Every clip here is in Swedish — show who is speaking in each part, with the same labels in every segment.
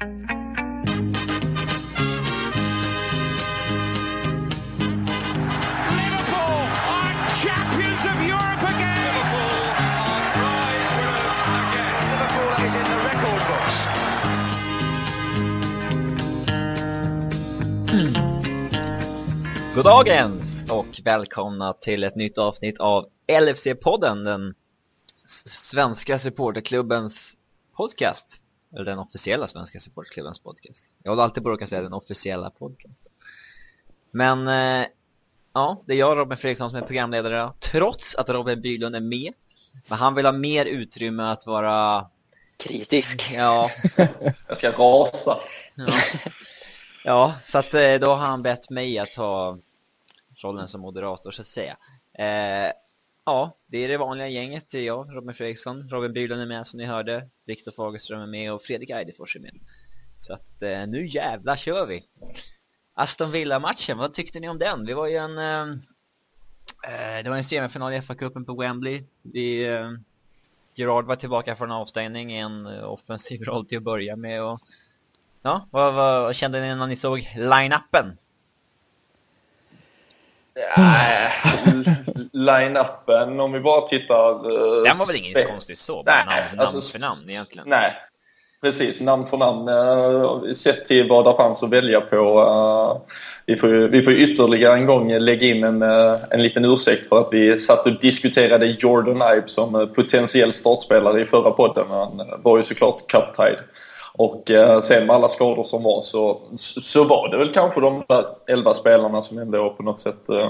Speaker 1: Goddagens och välkomna till ett nytt avsnitt av LFC-podden, den svenska supporterklubbens podcast. Eller den officiella svenska supporterklubbens podcast. Jag håller alltid på att råka säga den officiella podcasten. Men, eh, ja, det är jag Robin Fredriksson som är programledare, trots att Robin Bylund är med. Men han vill ha mer utrymme att vara,
Speaker 2: Kritisk.
Speaker 1: ja,
Speaker 3: Jag ska rasa.
Speaker 1: Ja, ja så att eh, då har han bett mig att ta rollen som moderator så att säga. Eh, ja, det är det vanliga gänget. Det är jag, Robin Fredriksson, Robin Bylund är med som ni hörde, Viktor Fagerström är med och Fredrik Eidefors är med. Så att eh, nu jävla kör vi! Aston Villa-matchen, vad tyckte ni om den? Vi var ju en... Eh, eh, det var en semifinal i FA-cupen på Wembley. Vi, eh, Gerard var tillbaka från avstängning i en eh, offensiv roll till att börja med och Ja, vad, vad, vad kände ni när ni såg line-upen?
Speaker 3: Line-upen, om vi bara tittar... eh,
Speaker 1: Den var väl inget konstigt så, bara
Speaker 3: Nej,
Speaker 1: namn,
Speaker 3: alltså-
Speaker 1: namn för namn egentligen.
Speaker 3: Nej, precis. Namn för namn. eh, Sett till vad det fanns att välja på. eh, Vi får, ju- vi får ytterligare en gång lägga in en, eh, en liten ursäkt för att vi satt och diskuterade Jordan Ibe som eh, potentiell startspelare i förra podden. Han eh, var ju såklart cup-tied. Och eh, sen med alla skador som var så, så var det väl kanske de där elva spelarna som ändå på något sätt eh,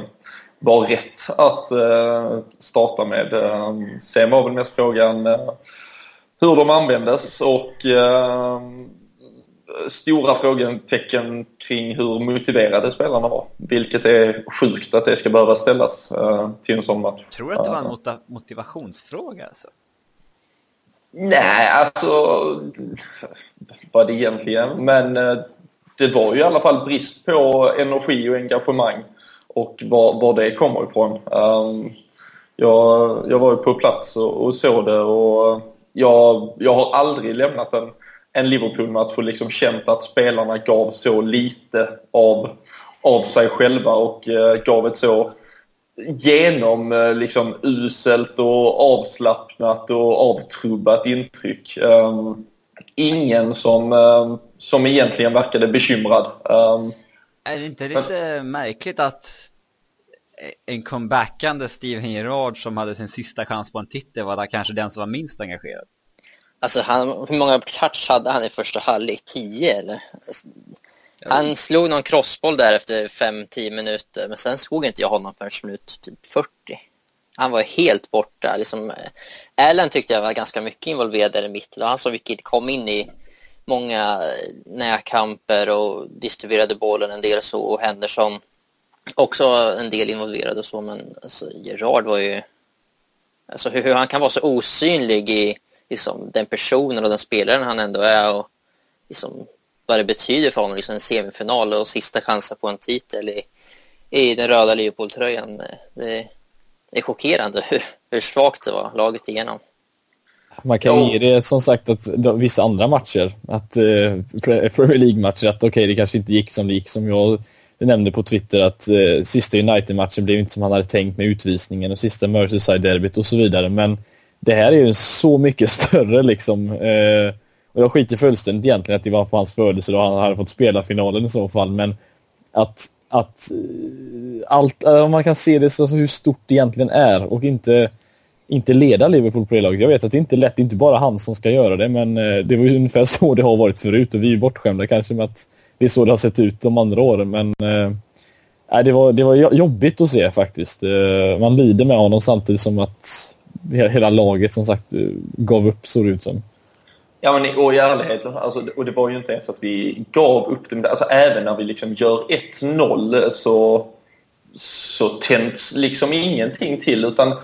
Speaker 3: var rätt att eh, starta med. Eh, sen var väl mest frågan eh, hur de användes och stora frågetecken kring hur motiverade spelarna var. Vilket är sjukt att det ska behöva ställas eh, till en sån match.
Speaker 1: Tror du att det var en mota- motivationsfråga alltså?
Speaker 3: Nej, alltså vad det egentligen. Men eh, det var ju i alla fall brist på energi och engagemang och var, var det kommer ifrån. Um, jag, jag var ju på plats och, och såg det och eh, jag, jag har aldrig lämnat en, en Liverpool-match och liksom känt att spelarna gav så lite av, av sig själva och eh, gav ett så genom eh, liksom uselt och avslappnat och avtrubbat intryck. Um, ingen som, um, som egentligen verkade bekymrad. Um,
Speaker 1: är det inte lite märkligt att en comebackande Steven Gerrard som hade sin sista chans på en titel var där kanske den som var minst engagerad?
Speaker 2: Alltså han, hur många touch hade han i första halvlek? 10 eller? Alltså, Han slog någon crossboll där efter 5-10 minuter men sen såg inte jag honom förrän minut typ 40. Han var helt borta. Liksom, eh, Allen tyckte jag var ganska mycket involverad där i mitten och han som vilket kom in i många närkamper och distribuerade bollen en del så och Henderson också en del involverad och så men alltså, Gerard var ju Alltså hur, hur han kan vara så osynlig i liksom, den personen och den spelaren han ändå är och liksom, vad det betyder för honom, liksom en semifinal och sista chansen på en titel i, i den röda Liverpool-tröjan. Det, det är chockerande hur, hur svagt det var laget igenom.
Speaker 4: Man kan
Speaker 3: Jo.
Speaker 4: ge det som sagt att de, vissa andra matcher, att eh, Pre- Premier League-matcher, att okej det kanske inte gick som det gick som jag nämnde på Twitter att eh, sista United-matchen blev inte som han hade tänkt med utvisningen och sista Merseyside-derbyt och så vidare. Men det här är ju så mycket större liksom. Eh, och jag skiter fullständigt egentligen att det var på hans födelsedag han hade fått spela finalen i så fall. Men att, att eh, allt, eh, man kan se det så hur stort det egentligen är och inte inte leda Liverpool på det laget. Jag vet att det inte är lätt, det är inte bara han som ska göra det, men eh, det var ju ungefär så det har varit förut och vi är bortskämda kanske med att det är så det har sett ut de andra åren, men äh, det, var, det var jobbigt att se faktiskt. Eh, man lider med honom samtidigt som att hela laget som sagt gav upp såg det ut som.
Speaker 3: Ja, men och i ärlighet, alltså, och det var ju inte ens att vi gav upp det, Alltså, även när vi liksom gör 1-0 så, så tänds liksom ingenting till. Utan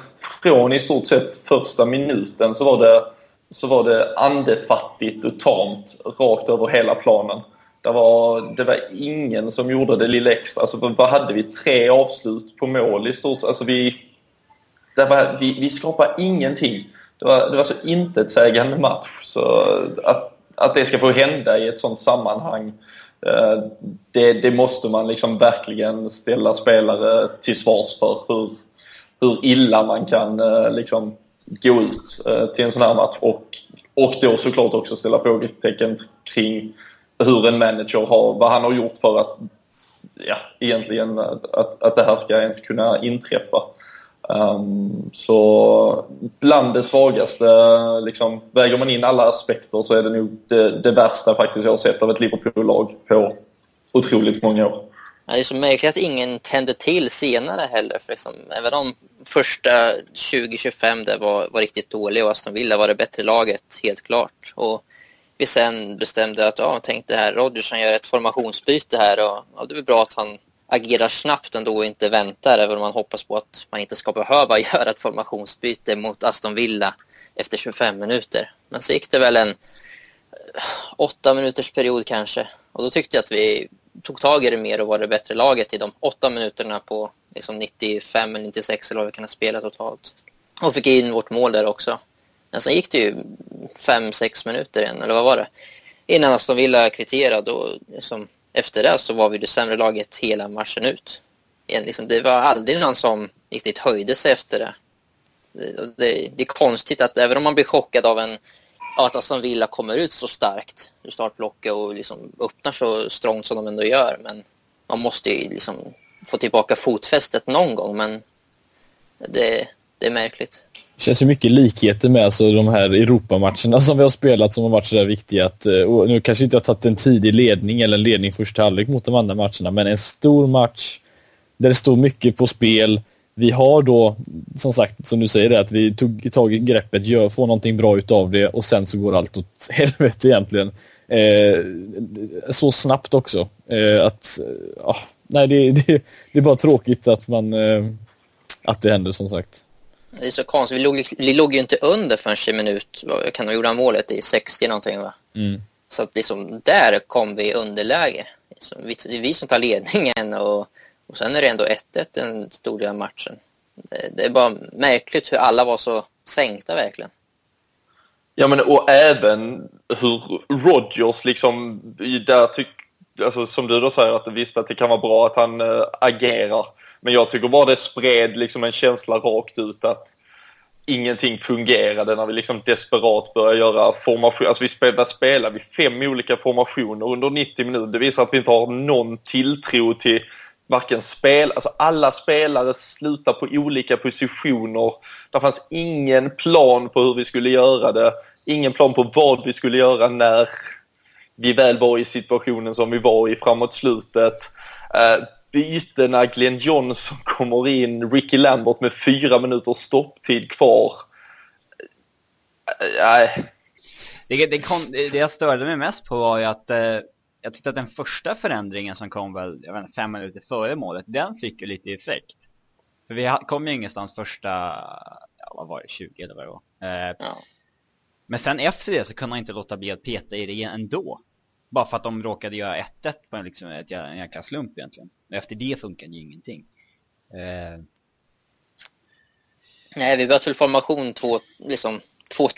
Speaker 3: från i stort sett första minuten så var det, så var det andefattigt och tamt rakt över hela planen. Det var, det var ingen som gjorde det lilla extra. Alltså, vad hade vi? Tre avslut på mål i stort sett. Alltså, vi, det var, vi, vi skapade ingenting. Det var, det var så intetsägande match. Så att att det ska få hända i ett sånt sammanhang eh, det, det, måste man liksom verkligen ställa spelare till svars för hur, hur illa man kan eh, liksom gå ut eh, till en sån här match och, och då såklart också ställa frågetecken kring hur en manager har, vad han har gjort för att ja, egentligen att, att det här ska ens kunna inträffa. Um, så bland det svagaste, liksom, väger man in alla aspekter så är det nog det, det värsta faktiskt jag har sett av ett Liverpool-lag på otroligt många år.
Speaker 2: Ja, det är så märkligt att ingen tände till senare heller. För liksom, även om första 20-25 var, var riktigt dålig och Aston Villa var det bättre laget, helt klart. Och vi sen bestämde att ja, tänkte här, Rodgers han gör ett formationsbyte här och ja, det är bra att han agerar snabbt ändå och inte väntar, även om man hoppas på att man inte ska behöva göra ett formationsbyte mot Aston Villa efter 25 minuter. Men så gick det väl en eh, åtta minuters period kanske och då tyckte jag att vi tog tag i det mer och var det bättre laget i de åtta minuterna på liksom 95 eller 96 eller vad vi kan ha spelat totalt. Och fick in vårt mål där också. Men sen gick det ju fem, sex minuter igen, eller vad var det? Innan Aston Villa kvitterade och liksom, efter det så var vi det sämre laget hela matchen ut. Liksom, det var aldrig någon som riktigt höjde sig efter det. Det, det. det, är konstigt att även om man blir chockad av en att Aston Villa kommer ut så starkt ur startblocket och liksom öppnar så strångt som de ändå gör. Men man måste ju liksom få tillbaka fotfästet någon gång. Men det, det är märkligt.
Speaker 4: Det känns ju mycket likheter med alltså, de här Europamatcherna som vi har spelat som har varit så där viktiga. Att, eh, nu kanske inte har tagit en tidig ledning eller en ledning första halvlek mot de andra matcherna, men en stor match där det står mycket på spel. Vi har då, som sagt, som du säger, det, att vi tog tag i greppet, gör, får någonting bra utav det och sen så går allt åt helvete egentligen. Eh, så snabbt också. Eh, att, ah, nej, det, det, det, är bara tråkigt att man eh, att det händer som sagt.
Speaker 2: Det är så konstigt. Vi låg, vi låg ju inte under förrän i minut, vad kan de gjorde målet i 60 någonting va?
Speaker 4: Mm.
Speaker 2: Så att liksom, där kom vi i underläge. Det är vi som tar ledningen och, och sen är det ändå 1-1 en stor del av matchen. Det, det är bara märkligt hur alla var så sänkta verkligen.
Speaker 3: Ja men och även hur Rogers liksom, där tyck, alltså, som du då säger att visst att det kan vara bra att han äh, agerar men jag tycker bara det spred liksom en känsla rakt ut att ingenting fungerade när vi liksom desperat började göra formation. Alltså vi spelade, spelade vi fem olika formationer under 90 minuter. Det visar att vi inte har någon tilltro till varken spel, alltså alla spelare slutar på olika positioner. Det fanns ingen plan på hur vi skulle göra det. Ingen plan på vad vi skulle göra när vi väl var i situationen som vi var i framåt slutet. Eh, bytena, Glenn Johnson kommer in, Ricky Lambert med fyra minuters stopptid kvar. Nej.
Speaker 5: Det, det, kom, det jag störde mig mest på var ju att eh, jag tyckte att den första förändringen som kom väl jag vet, fem minuter före målet, den fick ju lite effekt. För vi kom ju ingenstans första, ja vad var det, 20 eller vad det var. Eh, ja. Men sen efter det så kunde man inte låta bli att peta i det ändå. Bara för att de råkade göra 1-1 på en, liksom, ett, en jäkla slump egentligen. Efter det funkar ju ingenting. Eh...
Speaker 2: Nej, vi bytte väl formation två, liksom, två,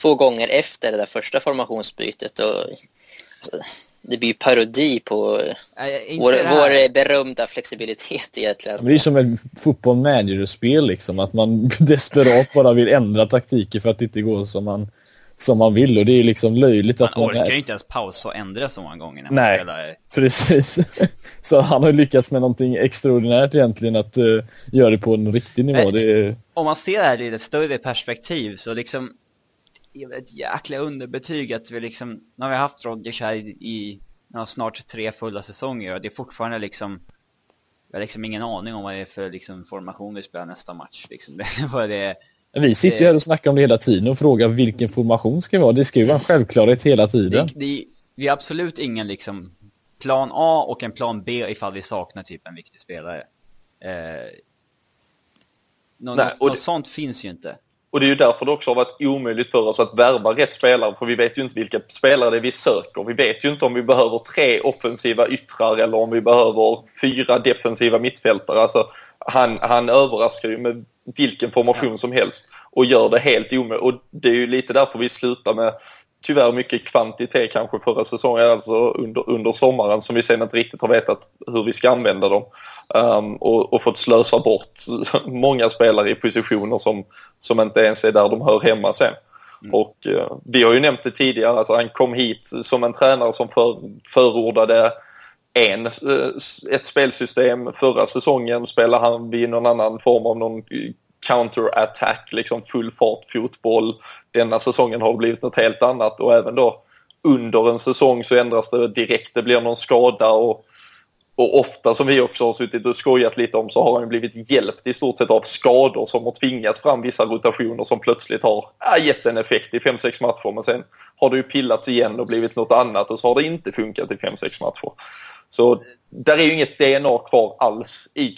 Speaker 2: två gånger efter det där första formationsbytet. Och, alltså, det blir ju parodi på äh, vår, vår berömda flexibilitet egentligen.
Speaker 4: Det är som ett fotboll manager-spel liksom, att man desperat bara vill ändra taktiker för att det inte går som man som man vill och det är liksom löjligt
Speaker 5: man
Speaker 4: att man...
Speaker 5: Man orkar ju inte ens pausa och ändra så många gånger när man
Speaker 4: Nej,
Speaker 5: spelar.
Speaker 4: precis. så han har lyckats med någonting extraordinärt egentligen att uh, göra det på en riktig nivå. Det är...
Speaker 5: Om man ser det här i ett större perspektiv så liksom det är ett jäkla underbetyg att vi liksom, nu har vi haft Rodgers här i, i snart tre fulla säsonger och det är fortfarande liksom vi har liksom ingen aning om vad det är för liksom, formation vi spelar nästa match. Liksom. vad det är
Speaker 4: vi sitter ju här och snackar om det hela tiden och frågar vilken formation ska vi ha. Det ska ju vara en självklarhet hela tiden.
Speaker 5: Det, det, vi har absolut ingen liksom plan A och en plan B ifall vi saknar typ en viktig spelare. Eh, något, Nej, något det, sånt finns ju inte.
Speaker 3: Och det är ju därför det också har varit omöjligt för oss att värva rätt spelare för vi vet ju inte vilka spelare det är vi söker. Vi vet ju inte om vi behöver tre offensiva yttrar eller om vi behöver fyra defensiva mittfältare. Alltså, han, han överraskar ju med vilken formation som helst och gör det helt omöjligt. Och det är ju lite därför vi slutar med tyvärr mycket kvantitet kanske förra säsongen, alltså under, under sommaren som vi sen inte riktigt har vetat hur vi ska använda dem. Um, och, och fått slösa bort många spelare i positioner som, som inte ens är där de hör hemma sen. Mm. Och uh, vi har ju nämnt det tidigare, alltså han kom hit som en tränare som för, förordade en, eh, ett spelsystem. Förra säsongen spelade han vid någon annan form av någon eh, counterattack, liksom full fart fotboll. Denna säsongen har det blivit något helt annat och även då under en säsong så ändras det direkt, det blir någon skada och, och ofta som vi också har suttit och skojat lite om så har han blivit hjälpt i stort sett av skador som har tvingats fram vissa rotationer som plötsligt har ja, gett en effekt i 5-6 matcher men sen har det ju pillats igen och blivit något annat och så har det inte funkat i 5-6 matcher. Så där är ju inget DNA kvar alls i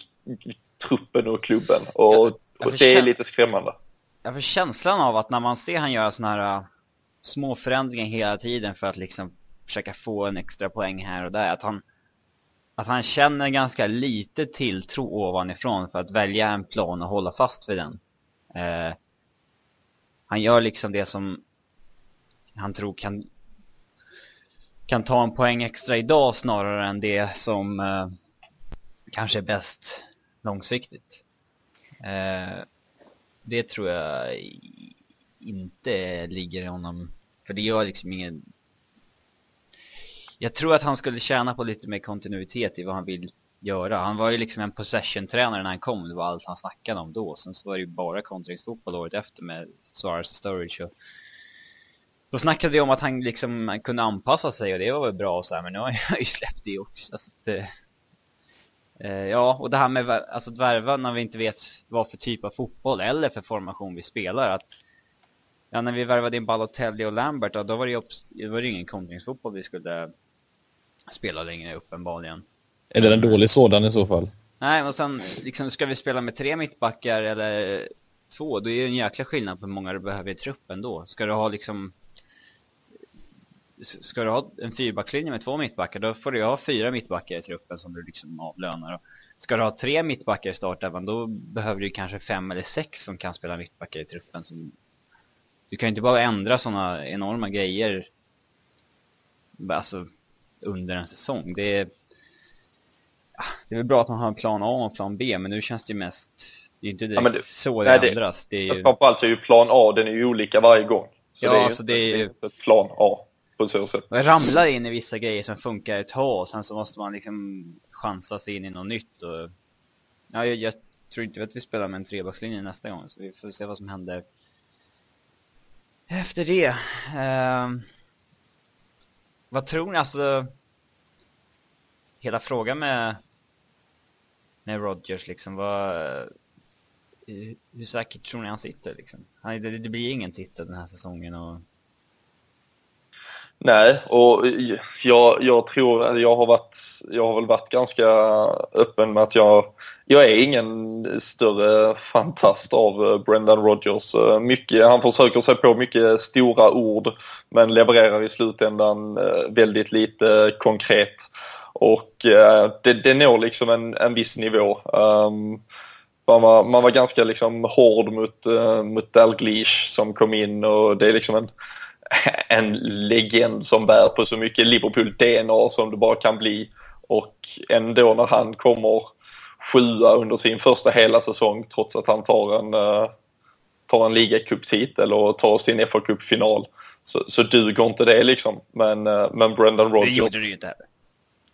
Speaker 3: truppen och klubben och och det är lite skrämmande.
Speaker 5: Jag får känslan av att när man ser han göra såna här uh, små förändringar hela tiden för att liksom försöka få en extra poäng här och där, att han att han känner ganska lite tilltro ovanifrån för att välja en plan och hålla fast vid den. Eh, han gör liksom det som han tror kan kan ta en poäng extra idag snarare än det som eh, kanske är bäst långsiktigt. Eh, det tror jag inte ligger i honom. För det gör liksom ingen... Jag tror att han skulle tjäna på lite mer kontinuitet i vad han vill göra. Han var ju liksom en possession-tränare när han kom. Det var allt han snackade om då. Sen så var det ju bara kontringsfotboll året efter med Suarez och Sturridge. Och då snackade vi om att han liksom kunde anpassa sig och det var väl bra och så här, men nu har jag ju släppt det också. Så att, Eh, ja, och det här med alltså, att värva när vi inte vet vad för typ av fotboll eller för formation vi spelar. Att, ja, när vi värvade in Balotelli och Lambert, då, då var det ju det var ingen kontringsfotboll vi skulle spela längre uppenbarligen.
Speaker 4: Är det en dålig sådan i så fall?
Speaker 5: Nej, och sen liksom, ska vi spela med tre mittbackar eller två, då är det en jäkla skillnad på hur många du behöver i truppen då. Ska du ha liksom ska du ha en fyrbackslinje med två mittbackar, då får du ha fyra mittbackar i truppen som du liksom avlönar. Ska du ha tre mittbackar i startelvan, då behöver du kanske fem eller sex som kan spela mittbackar i truppen. Du kan ju inte bara ändra sådana enorma grejer alltså, under en säsong. Det är, det är väl bra att man har en plan A och en plan B, men nu känns det ju mest... Det är inte direkt ja, det, så det nej, ändras. Det är ju...
Speaker 3: Framförallt så är ju plan A, den är ju olika varje gång.
Speaker 5: Så ja, det är ju så det är ju...
Speaker 3: plan A på så sätt.
Speaker 5: Man ramlar in i vissa grejer som funkar ett tag och sen så måste man liksom chansa sig in i något nytt och... Ja, jag, jag tror inte att vi spelar med en trebackslinje nästa gång, så vi får se vad som händer efter det. Uh, vad tror ni, alltså... Hela frågan med, med Rogers liksom, vad... Hur, hur säkert tror ni han sitter liksom? Han, det, det blir ingen titel den här säsongen och
Speaker 3: Nej, och jag, jag tror, jag har, varit, jag har väl varit ganska öppen med att jag, jag är ingen större fantast av eh, Brendan Rodgers. Eh, mycket, han försöker sig på mycket stora ord men levererar i slutändan eh, väldigt lite konkret. Och det, det når liksom en, en viss nivå. Um, man var, man var ganska liksom hård mot, mot Dalglish som kom in och det är liksom en en legend som bär på så mycket Liverpool-DNA som det bara kan bli. Och ändå när han kommer sjua under sin första hela säsong trots att han tar en, uh, tar en ligacuptitel och tar sin fa Cup-final så, så duger inte det liksom. Men, uh, men Brendan Rodgers... Det
Speaker 5: gjorde det ju inte heller.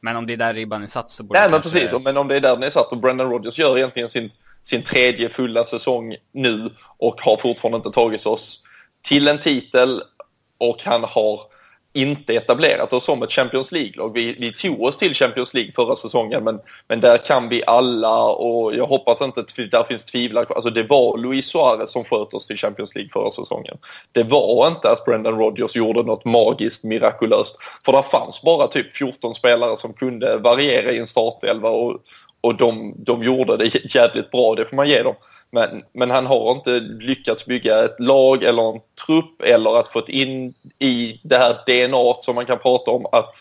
Speaker 5: Men om det är där ribban är satt så borde
Speaker 3: Nej, men kanske... precis. Men om det är där den är satt och Brendan Rodgers gör egentligen sin, sin tredje fulla säsong nu och har fortfarande inte tagit oss till en titel och han har inte etablerat oss som ett Champions League-lag. Vi, vi tog oss till Champions League förra säsongen men, men där kan vi alla och jag hoppas inte att där finns tvivlar. Alltså det var Luis Suarez som sköt oss till Champions League förra säsongen. Det var inte att Brendan Rodgers gjorde något magiskt mirakulöst. För det fanns bara typ 14 spelare som kunde variera i en startelva och, och de, de gjorde det jävligt bra, det får man ge dem. Men, men han har inte lyckats bygga ett lag eller en trupp eller att fått in i det här DNA som man kan prata om att,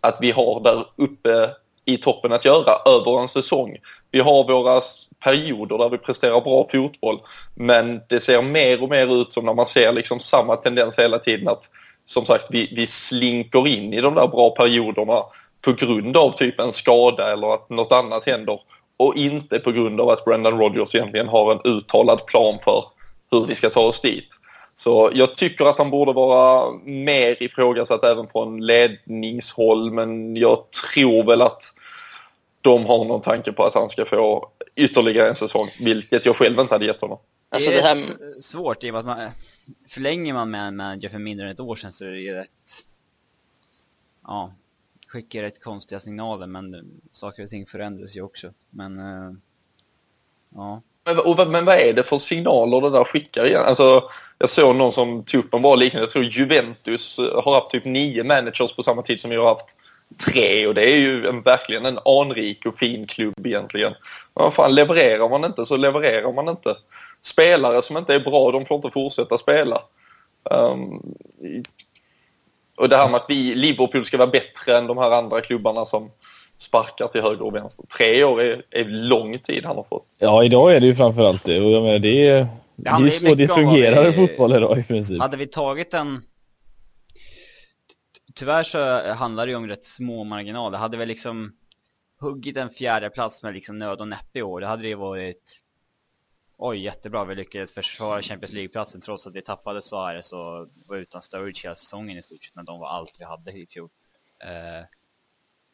Speaker 3: att vi har där uppe i toppen att göra över en säsong. Vi har våra perioder där vi presterar bra fotboll men det ser mer och mer ut som när man ser liksom samma tendens hela tiden att som sagt vi, vi slinker in i de där bra perioderna på grund av typ en skada eller att något annat händer och inte på grund av att Brendan Rodgers egentligen har en uttalad plan för hur vi ska ta oss dit. Så jag tycker att han borde vara mer ifrågasatt även på en ledningshåll men jag tror väl att de har någon tanke på att han ska få ytterligare en säsong, vilket jag själv inte hade gett honom.
Speaker 5: Alltså det, är det här... svårt i och med att man, förlänger man med en manager för mindre än ett år sedan så är det ju rätt, ja, skickar rätt konstiga signaler men eh, saker och ting förändras ju också. Men, eh, ja.
Speaker 3: Men, och, men vad är det för signaler det där skickar igen? Alltså, jag såg någon som tog upp en bra liknande. Jag tror Juventus eh, har haft typ nio managers på samma tid som jag har haft tre och det är ju en, verkligen en anrik och fin klubb egentligen. Men fan, levererar man inte så levererar man inte. Spelare som inte är bra, de får inte fortsätta spela. Um, och det här med att vi, Liverpool ska vara bättre än de här andra klubbarna som sparkar till höger och vänster. Tre år är, är lång tid han har fått.
Speaker 4: Ja, idag är det ju framförallt det. Och jag menar, det är, är så det fungerar i fotboll idag i princip.
Speaker 5: Hade vi tagit en... Tyvärr så handlar det ju om rätt små marginaler. Hade vi liksom huggit en fjärde plats med liksom nöd och näppe i år, det hade det varit... Oj, jättebra. Vi lyckades försvara Champions League-platsen trots att vi tappade Suarez och var utan Sturridge hela säsongen i stort sett. Men de var allt vi hade i fjol. Eh,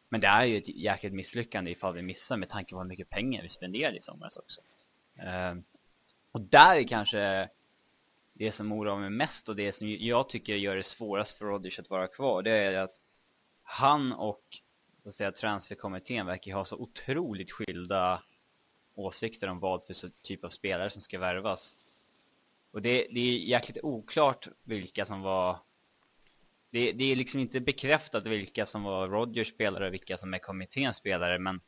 Speaker 5: men det är ju ett jäkligt misslyckande ifall vi missar med tanke på hur mycket pengar vi spenderade i somras också. Eh, och där är kanske det som oroar mig mest och det som jag tycker gör det svårast för Rodgers att vara kvar, det är att han och så att säga, transferkommittén verkar ha så otroligt skilda åsikter om vad för typ av spelare som ska värvas. Och det, det är jäkligt oklart vilka som var... Det, det, är liksom inte bekräftat vilka som var Rodgers spelare och vilka som är kommitténs spelare, men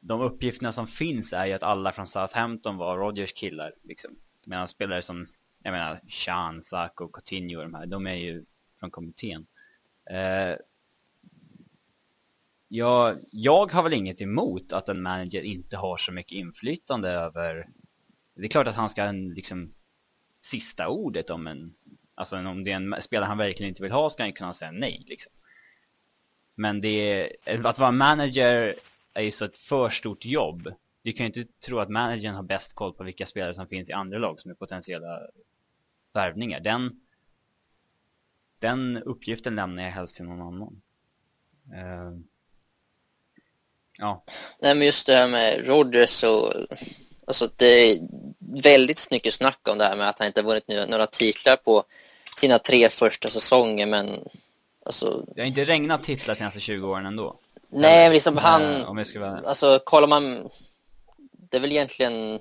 Speaker 5: de uppgifterna som finns är ju att alla från Southampton var Rodgers killar, liksom. Medan spelare som, jag menar, Sean, Sako, Coutinho och de här, de är ju från kommittén. Eh, jag, jag har väl inget emot att en manager inte har så mycket inflytande över... Det är klart att han ska ha liksom sista ordet om en... Alltså om det är en spelare han verkligen inte vill ha ska han kunna säga nej liksom. Men det är, att vara manager är ju så ett för stort jobb. Du kan ju inte tro att managern har bäst koll på vilka spelare som finns i andra lag som är potentiella värvningar. Den, den uppgiften lämnar jag helst till någon annan. Uh,
Speaker 2: ja. Nej men just det här med Rodgers och alltså det är väldigt snyggt snack om det här med att han inte vunnit några titlar på sina tre första säsonger men alltså...
Speaker 5: Det har inte regnat titlar senaste 20 åren ändå.
Speaker 2: Nej, men liksom han... Om jag ska vara... Alltså, kollar man... Det är väl egentligen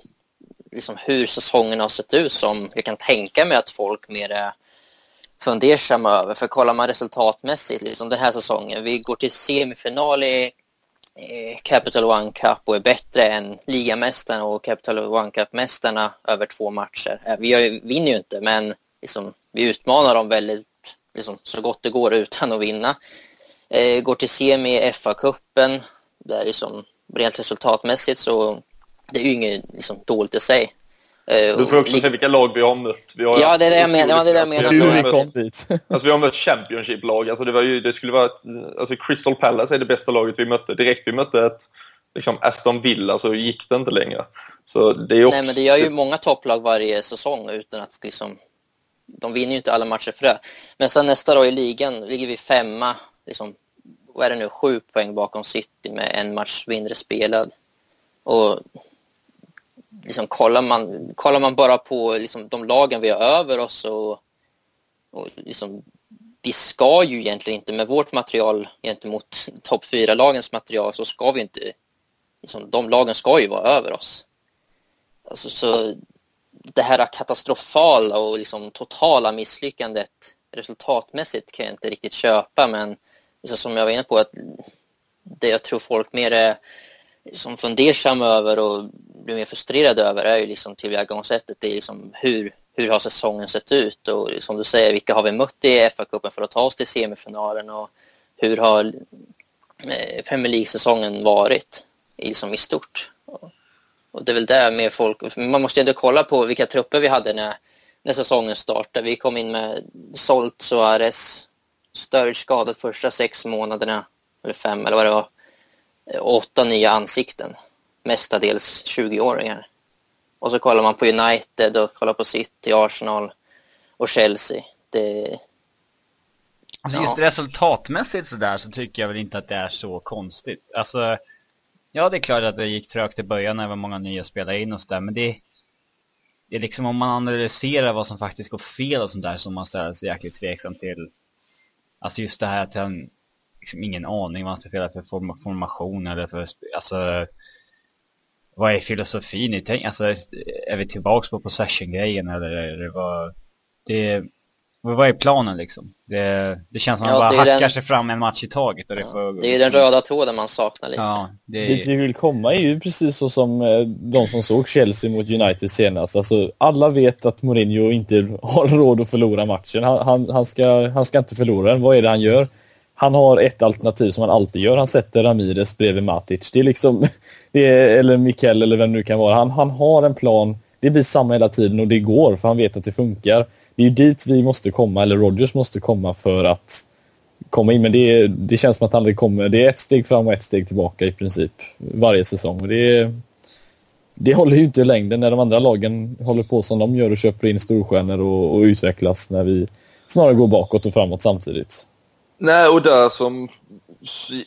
Speaker 2: liksom hur säsongen har sett ut som jag kan tänka mig att folk mer är fundersamma över. För kollar man resultatmässigt, liksom den här säsongen, vi går till semifinal i Eh, Capital One Cup och är bättre än ligamästaren och Capital One Cup-mästarna över två matcher. Eh, vi vinner ju inte, men liksom, vi utmanar dem väldigt liksom, så gott det går utan att vinna. Eh, går till semi i FA-cupen. Där liksom, rent resultatmässigt så det är ju inget liksom, dåligt i sig.
Speaker 3: Eh, du får också se vilka lag vi har mött. Vi har
Speaker 2: ja, det är det jag menar. Ja, det är det jag menar.
Speaker 4: Hur vi kom dit.
Speaker 3: alltså, vi har mött Championship-lag. Alltså, det, var ju, det skulle vara ett, alltså, Crystal Palace är det bästa laget vi mötte. Direkt vi mötte ett liksom, Aston Villa så gick det inte längre. Så det är också...
Speaker 2: Nej, men det gör ju många topplag varje säsong utan att liksom... De vinner ju inte alla matcher för det. Men sen nästa år i ligan ligger vi femma liksom, vad är det nu, sju poäng bakom City med en match mindre spelad. Och liksom kollar, man, kollar man bara på liksom de lagen vi har över oss och, och liksom, vi ska ju egentligen inte med vårt material gentemot topp fyra lagens material så ska vi inte, liksom, de lagen ska ju vara över oss. Alltså, så det här katastrofala och liksom totala misslyckandet resultatmässigt kan jag inte riktigt köpa men liksom, som jag var inne på, att det jag tror folk mer är som fundersam över och blir mer frustrerad över är ju liksom tillvägagångssättet. Det är liksom hur, hur har säsongen sett ut och som du säger, vilka har vi mött i FA-cupen för att ta oss till semifinalen och hur har eh, Premier League-säsongen varit liksom i stort? Och det är väl där mer folk, man måste ju ändå kolla på vilka trupper vi hade när när säsongen startade. Vi kom in med Solt, Suarez, Sturridge skadad första sex månaderna, eller fem eller vad det var, åtta nya ansikten, mestadels 20-åringar. Och så kollar man på United och kollar på City, Arsenal och Chelsea. Det,
Speaker 5: Alltså
Speaker 2: Ja.
Speaker 5: just resultatmässigt sådär så tycker jag väl inte att det är så konstigt. Alltså, ja det är klart att det gick trögt i början när det var många nya spelare in och sådär, men det, det är liksom om man analyserar vad som faktiskt går fel och sånt där som man ställer sig jäkligt tveksam till. Alltså just det här att han liksom ingen aning vad han ska spela för form formation eller för, alltså vad är filosofin i tänk? Alltså är vi tillbaks på possession-grejen eller är det vad, det vad är planen liksom? Det, det känns som att
Speaker 2: Ja,
Speaker 5: man bara hackar
Speaker 2: den-
Speaker 5: sig fram en match i taget och det får...
Speaker 2: det är ju den röda tråden man saknar lite.
Speaker 5: Ja, det
Speaker 4: Dit vi vill komma är ju precis så som eh, de som såg Chelsea mot United senast. Alltså, alla vet att Mourinho inte har råd att förlora matchen. Han, han, han, ska, han ska inte förlora den. Vad är det han gör? Han har ett alternativ som han alltid gör. Han sätter Ramirez bredvid Matic. Det är liksom, det är, eller Mikael eller vem det nu kan vara. Han, han har en plan. Det blir samma hela tiden och det går för han vet att det funkar. Det är ju dit vi måste komma, eller Rodgers måste komma för att komma in. Men det, det känns som att han aldrig kommer. Det är ett steg fram och ett steg tillbaka i princip varje säsong. Och det, det håller ju inte i längden när de andra lagen håller på som de gör och köper in storstjärnor och, och utvecklas när vi snarare går bakåt och framåt samtidigt.
Speaker 3: Nej, och där som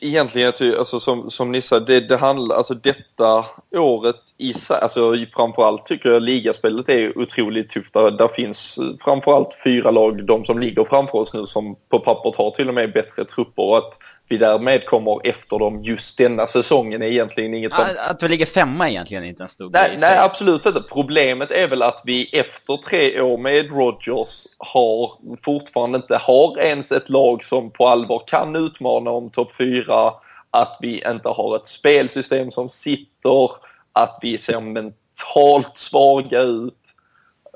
Speaker 3: egentligen, alltså som, som ni sa, det, det handlar, alltså detta året i sig, alltså framförallt tycker jag ligaspelet är otroligt tufft. Där, där finns framförallt fyra lag, de som ligger framför oss nu, som på pappret har till och med bättre trupper och att vi därmed kommer efter dem just denna säsongen är egentligen inget som...
Speaker 5: Att, vi ligger femma egentligen är inte en stor
Speaker 3: Nej,
Speaker 5: grej
Speaker 3: nej, absolut inte. Problemet är väl att vi efter tre år med Rodgers har fortfarande inte har ens ett lag som på allvar kan utmana om topp fyra. Att vi inte har ett spelsystem som sitter. Att vi ser mentalt svaga ut.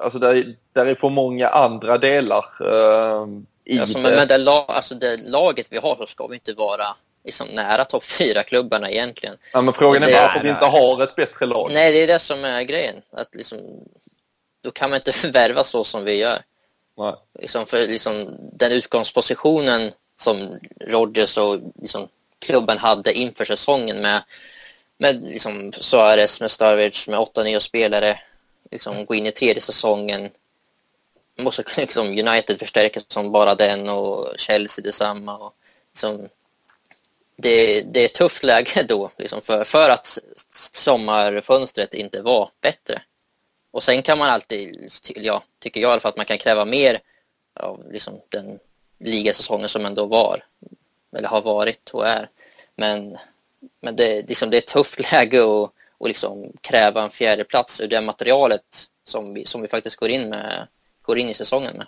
Speaker 3: Alltså där, där är för många andra delar eh, i
Speaker 2: Alltså,
Speaker 3: det.
Speaker 2: men med det, lag, alltså det laget vi har så ska vi inte vara liksom, nära topp fyra klubbarna egentligen.
Speaker 3: ja, men frågan är varför vi inte har ett bättre lag.
Speaker 2: Nej, det är det som är grejen. Att liksom, då kan man inte förvärva så som vi gör.
Speaker 3: Nej.
Speaker 2: Liksom för liksom, den utgångspositionen som Rodgers och liksom, klubben hade inför säsongen med, med liksom, Suarez, med Sturridge, med åtta nya spelare. Liksom, gå in i tredje säsongen. Måste liksom, United förstärka som bara den och Chelsea detsamma. Och, liksom, det, det är ett tufft läge då liksom, för, för att sommarfönstret inte var bättre. Och sen kan man alltid, ja, tycker jag i alla fall, att man kan kräva mer av liksom, den ligasäsongen som ändå var. Eller har varit och är. Men, men det, liksom, det är ett tufft läge att och liksom kräva en fjärde plats ur det materialet som vi, som vi faktiskt går in, med, går in i säsongen med.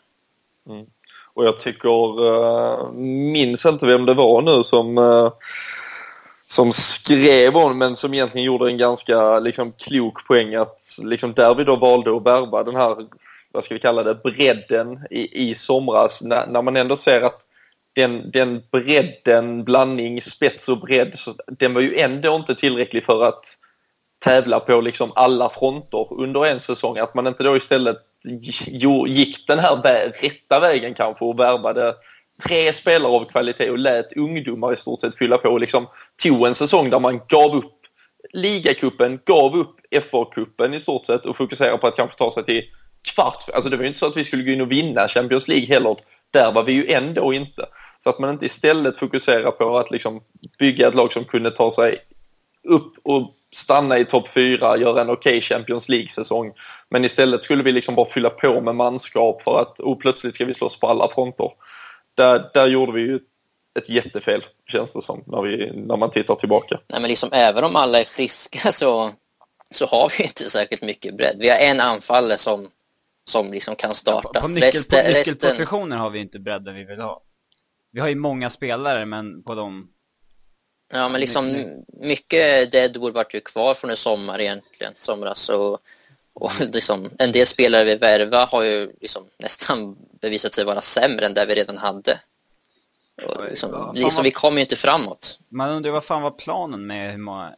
Speaker 2: Mm.
Speaker 3: Och jag tycker, uh, minns inte vem det var nu som, uh, som skrev om men som egentligen gjorde en ganska liksom, klok poäng att liksom, där vi då valde att värva den här, vad ska vi kalla det, bredden i, i somras när, när man ändå ser att den, den bredden, blandning spets och bredd, så den var ju ändå inte tillräcklig för att tävla på liksom alla fronter under en säsong. Att man inte då istället jo- gick den här vä- rätta vägen kanske och värvade tre spelare av kvalitet och lät ungdomar i stort sett fylla på. och Liksom tog en säsong där man gav upp ligacupen, gav upp FA-cupen i stort sett och fokuserade på att kanske ta sig till kvart. Alltså det var ju inte så att vi skulle gå in och vinna Champions League heller. Där var vi ju ändå inte. Så att man inte istället fokuserar på att liksom bygga ett lag som kunde ta sig upp och stanna i topp fyra, göra en okej Champions League-säsong. Men istället skulle vi liksom bara fylla på med manskap för att oh, plötsligt ska vi slåss på alla fronter. Där, där gjorde vi ju ett jättefel, känns det som, när, vi, när man tittar tillbaka.
Speaker 2: Nej, men liksom, även om alla är friska så, så har vi inte särskilt mycket bredd. Vi har en anfallare som, som liksom kan starta.
Speaker 5: På, på, nyckel, på
Speaker 2: Resten- resten-
Speaker 5: nyckelpositioner har vi inte bredden vi vill ha. Vi har ju många spelare men på de...
Speaker 2: Ja, men liksom
Speaker 5: My-
Speaker 2: mycket Deadwood vart ju kvar från i sommar egentligen, somras. Och, och liksom, en del spelare vi värva har ju liksom nästan bevisat sig vara sämre än det vi redan hade. Och liksom,
Speaker 5: Fan,
Speaker 2: liksom, vi kommer ju inte framåt.
Speaker 5: Man undrar vad fan var planen med hur många...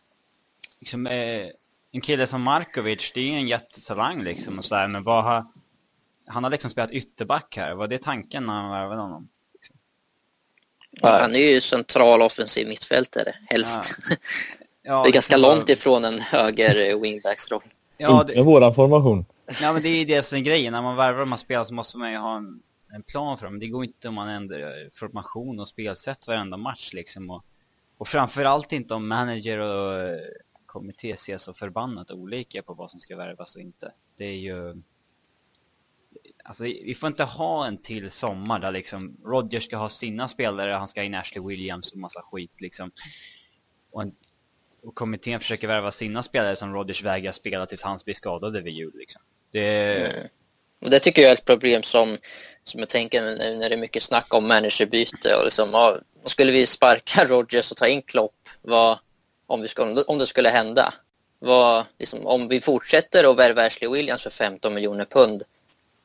Speaker 5: Liksom, eh, en kille som Markovic, det är ju en jättetalang liksom och sådär, men vad har... han har liksom spelat ytterback här. Var det tanken när han värvade honom?
Speaker 2: Han är ju central offensiv mittfältare, helst.
Speaker 5: Ja,
Speaker 2: det är ganska
Speaker 5: vara-
Speaker 2: långt ifrån en höger wingbacks-roll.
Speaker 5: Ja, det,
Speaker 4: våran formation.
Speaker 5: ja, men det är det som är grejen. När man värvar de här spelarna så måste man ju ha en, en plan för dem. Det går inte om man ändrar formation och spelsätt varenda match liksom. Och, och framförallt inte om manager och eh, kommitté ser så förbannat olika på vad som ska värvas och inte. Det är ju... Alltså vi får inte ha en till sommar där liksom Rodgers ska ha sina spelare, han ska ha in Ashley Williams och massa skit liksom. Och, en, och kommittén försöker värva sina spelare som Rodgers vägrar spela tills han blir skadade vid jul liksom. Det...
Speaker 2: Mm. Och det tycker jag är ett problem som, som jag tänker när det är mycket snack om managerbyte och liksom, ja, skulle vi sparka Rodgers och ta in Klopp, vad, om, vi skulle, om det skulle hända, vad, liksom, om vi fortsätter att värva Ashley Williams för 15 miljoner pund,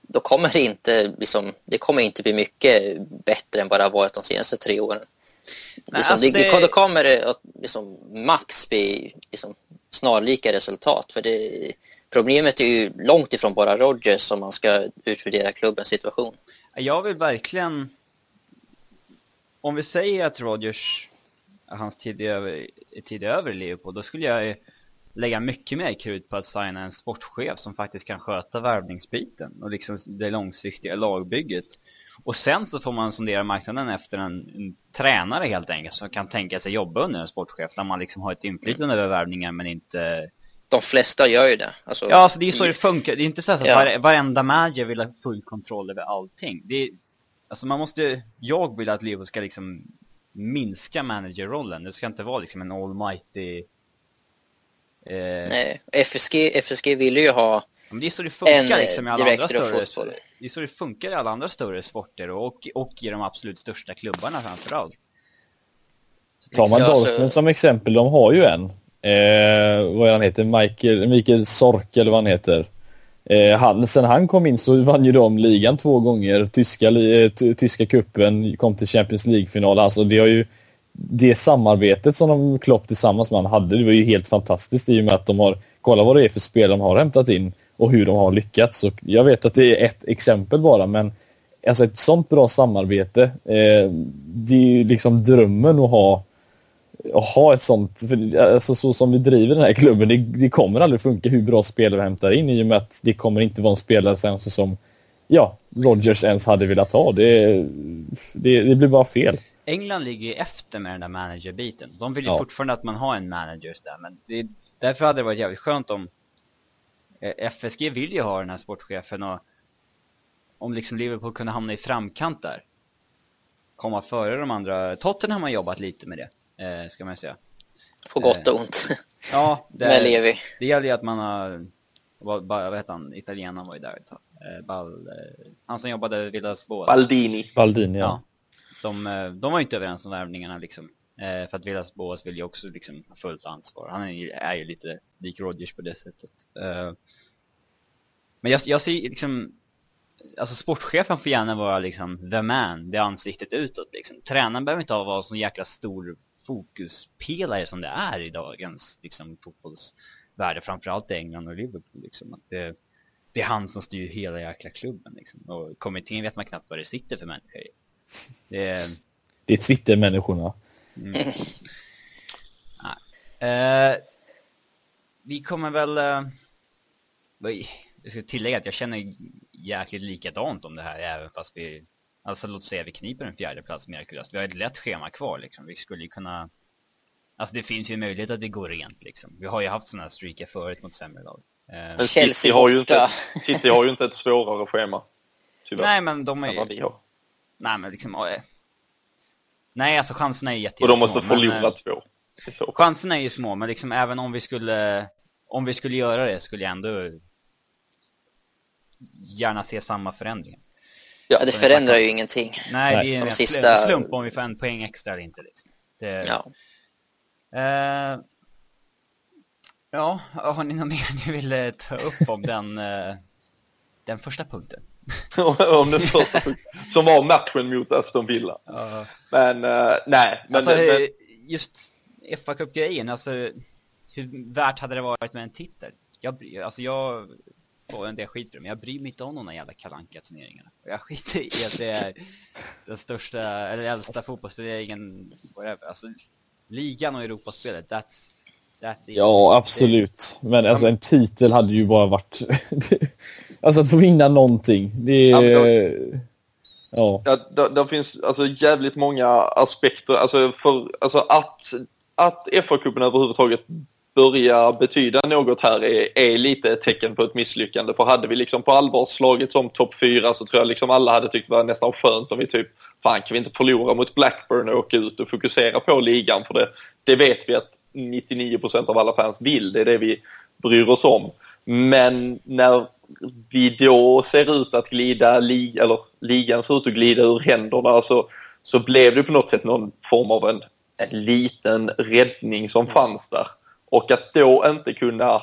Speaker 2: då kommer det inte, liksom, det kommer inte bli mycket bättre än vad det har varit de senaste tre åren.
Speaker 5: Nej,
Speaker 2: liksom,
Speaker 5: alltså
Speaker 2: det,
Speaker 5: det-.
Speaker 2: Då kommer det att liksom, max bli liksom, snarlika resultat. För det, problemet är ju långt ifrån bara Rodgers om man ska utvärdera klubbens situation.
Speaker 5: Jag vill verkligen... Om vi säger att Rodgers, hans tid är över, tid är över i Liverpool, då skulle jag lägga mycket mer krut på att signa en sportchef som faktiskt kan sköta värvningsbiten och liksom det långsiktiga lagbygget. Och sen så får man sondera marknaden efter en, en tränare helt enkelt som kan tänka sig jobba under en sportchef där man liksom har ett inflytande över värvningar men inte
Speaker 2: De flesta gör ju det. Alltså,
Speaker 5: Ja, alltså det är så det funkar. Det är inte så att
Speaker 2: Ja.
Speaker 5: vare, varenda manager vill ha full kontroll över allting. Det är, alltså man måste, jag vill att Liverpool ska liksom minska managerrollen. Det ska inte vara liksom en almighty... Eh,
Speaker 2: Nej, FSG, FSG ville ju ha
Speaker 5: men det är så det funkar
Speaker 2: en,
Speaker 5: liksom i alla andra större...
Speaker 2: football.
Speaker 5: Det är så det funkar i alla andra större sporter och, och i de absolut största klubbarna framförallt.
Speaker 4: Tar man Dortmund som exempel, de har ju en. Eh, vad är han heter? Michael, Mikael Sork eller vad han heter. Eh, han, sen han kom in så vann ju de ligan två gånger. Tyska, eh, ty- tyska kuppen kom till Champions League-final. Alltså det har ju det samarbetet som de Klopp tillsammans med han hade, det var ju helt fantastiskt i och med att de har, kolla vad det är för spel de har hämtat in och hur de har lyckats. Så jag vet att det är ett exempel bara men alltså ett sånt bra samarbete, eh, det är ju liksom drömmen att ha att ha ett sånt, för, alltså så som vi driver den här klubben, det, det kommer aldrig funka hur bra spelare vi hämtar in i och med att det kommer inte vara en spelare sen som ja, Rodgers ens hade velat ha. Det, det, det blir bara fel.
Speaker 5: England ligger ju efter med den där managerbiten. De vill ju
Speaker 4: Ja.
Speaker 5: fortfarande att man har en manager där, men det, därför hade det varit jävligt skönt om FSG vill ju ha den här sportchefen och om liksom Liverpool kunde hamna i framkant där. Komma före de andra. Tottenham har jobbat lite med det, eh, ska man ju säga.
Speaker 2: på gott och ont
Speaker 5: Ja, det,
Speaker 2: med Levi.
Speaker 5: det gäller ju att man har, vad, vad heter han, italienaren var ju där ett tag. Eh, Ball, eh, han som jobbade vid Villas.
Speaker 3: Baldini.
Speaker 4: Baldini, ja.
Speaker 5: Ja. De, eh, de var ju inte överens om värvningarna liksom. Eh, för att Villas Boas vill ju också liksom ha fullt ansvar. Han är ju, är ju lite lik Rodgers på det sättet. Eh, men jag, jag ser liksom, alltså sportchefen får gärna vara liksom the man, det ansiktet utåt liksom. Tränaren behöver inte ha vara så jäkla stor fokuspelare som det är i dagens liksom fotbollsvärld, framförallt i England och Liverpool liksom. Att det, det är han som styr hela jäkla klubben liksom. Och kommittén vet man knappt vad det sitter för människor i. Det är,
Speaker 4: Det är Twitter-människorna.
Speaker 5: Eh, vi kommer väl... Eh, jag ska tillägga att jag känner jäkligt likadant om det här även fast vi... Alltså låt säga vi kniper en fjärde plats mirakulöst. Vi har ett lätt schema kvar liksom. Vi skulle ju kunna... Alltså det finns ju en möjlighet att det går rent liksom. Vi har ju haft sådana här streaker förut mot sämre lag. Eh,
Speaker 3: Men
Speaker 2: Chelsea
Speaker 3: City har, ju inte, City har ju inte ett svårare schema. Tyvärr.
Speaker 5: nej men de är ju... Nej men liksom... nej alltså chanserna är jätte,
Speaker 3: Och de måste
Speaker 5: jättesmå,
Speaker 3: förlora
Speaker 5: eh,
Speaker 3: två.
Speaker 5: Chanserna är ju små, men liksom även om vi skulle om vi skulle göra det skulle jag ändå gärna se samma förändringar.
Speaker 2: Ja, det förändrar ju ingenting.
Speaker 5: Nej,
Speaker 4: Nej,
Speaker 5: det är
Speaker 2: de
Speaker 5: en
Speaker 2: sista-
Speaker 5: sista... slump om vi får en poäng extra eller inte. Liksom. Det...
Speaker 2: Ja.
Speaker 5: Eh, ja, har ni något mer ni vill eh, ta upp om den, eh, den första punkten?
Speaker 3: Om den första. Som var matchen mot Aston Villa. Men eh, nej. Men,
Speaker 5: alltså,
Speaker 3: men,
Speaker 5: just fa Cup-grejen, alltså hur värt hade det varit med en titel? Jag, alltså jag, får en del skit för det, men jag bryr mig inte om de där jävla kalanka turneringarna Jag skiter i att det är den största, eller äldsta fotbollsturneringen, whatever. Alltså, ligan och Europaspelet, that's, that's it.
Speaker 4: Ja, absolut. Men alltså en titel hade ju bara varit... alltså att få vinna någonting. Det
Speaker 3: Ja,
Speaker 4: är...
Speaker 3: men
Speaker 4: Ja.
Speaker 3: Ja, det, det finns alltså jävligt många aspekter. Alltså, för, alltså att, att FA-cupen överhuvudtaget börjar betyda något här är, är lite ett tecken på ett misslyckande. För hade vi liksom på allvar slagit som topp fyra så tror jag liksom alla hade tyckt det var nästan skönt om vi typ, fan kan vi inte förlora mot Blackburn och åka ut och fokusera på ligan för det, det vet vi att 99% av alla fans vill, det är det vi bryr oss om. Men när vi då ser ut att glida, li, eller ligan ser ut att glida ur händerna så, så blev det på något sätt någon form av en, en liten räddning som fanns där. Och att då inte kunna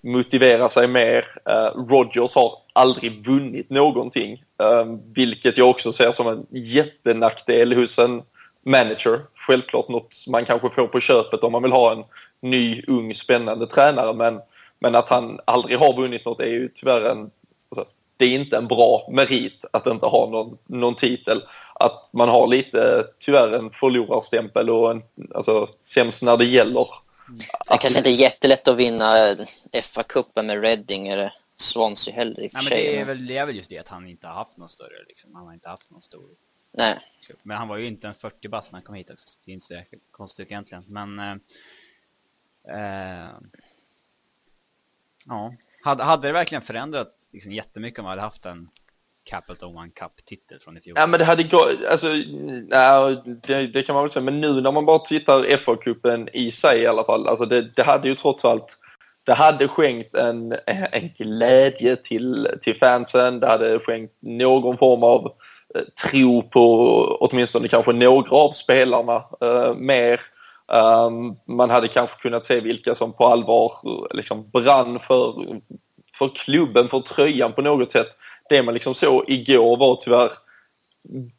Speaker 3: motivera sig mer. Eh, Rogers har aldrig vunnit någonting, eh, vilket jag också ser som en jättenackdel hos en manager. Självklart något man kanske får på köpet om man vill ha en ny, ung, spännande tränare, men, men att han aldrig har vunnit något är ju tyvärr en alltså, det är inte en bra merit att inte ha någon, någon titel. Att man har lite, tyvärr, en förlorarstämpel och en, alltså, sämst när det gäller.
Speaker 2: Det kanske inte är jättelätt att vinna FA-cupen med Reading eller Swansea heller i och för
Speaker 5: Nej, men
Speaker 2: sig.
Speaker 5: det är, väl, det är väl just det att han inte har haft någon större liksom. Han har inte haft någon stor
Speaker 2: Nej.
Speaker 5: Men han var ju inte ens 40 bast när han kom hit också. Det är inte så konstigt egentligen. Men... Eh, eh, ja. Hade, hade det verkligen förändrat liksom, jättemycket om man hade haft en Capital One Cup-titel från i fjol?
Speaker 3: Ja men det hade gått, alltså, nej, det, det kan man väl säga, men nu när man bara tittar FA-cupen i sig i alla fall, alltså det, det hade ju trots allt, det hade skänkt en, en glädje till, till fansen, det hade skänkt någon form av eh, tro på åtminstone kanske några av spelarna eh, mer. Um, man hade kanske kunnat se vilka som på allvar liksom brann för, för klubben, för tröjan på något sätt. Det man liksom såg igår var tyvärr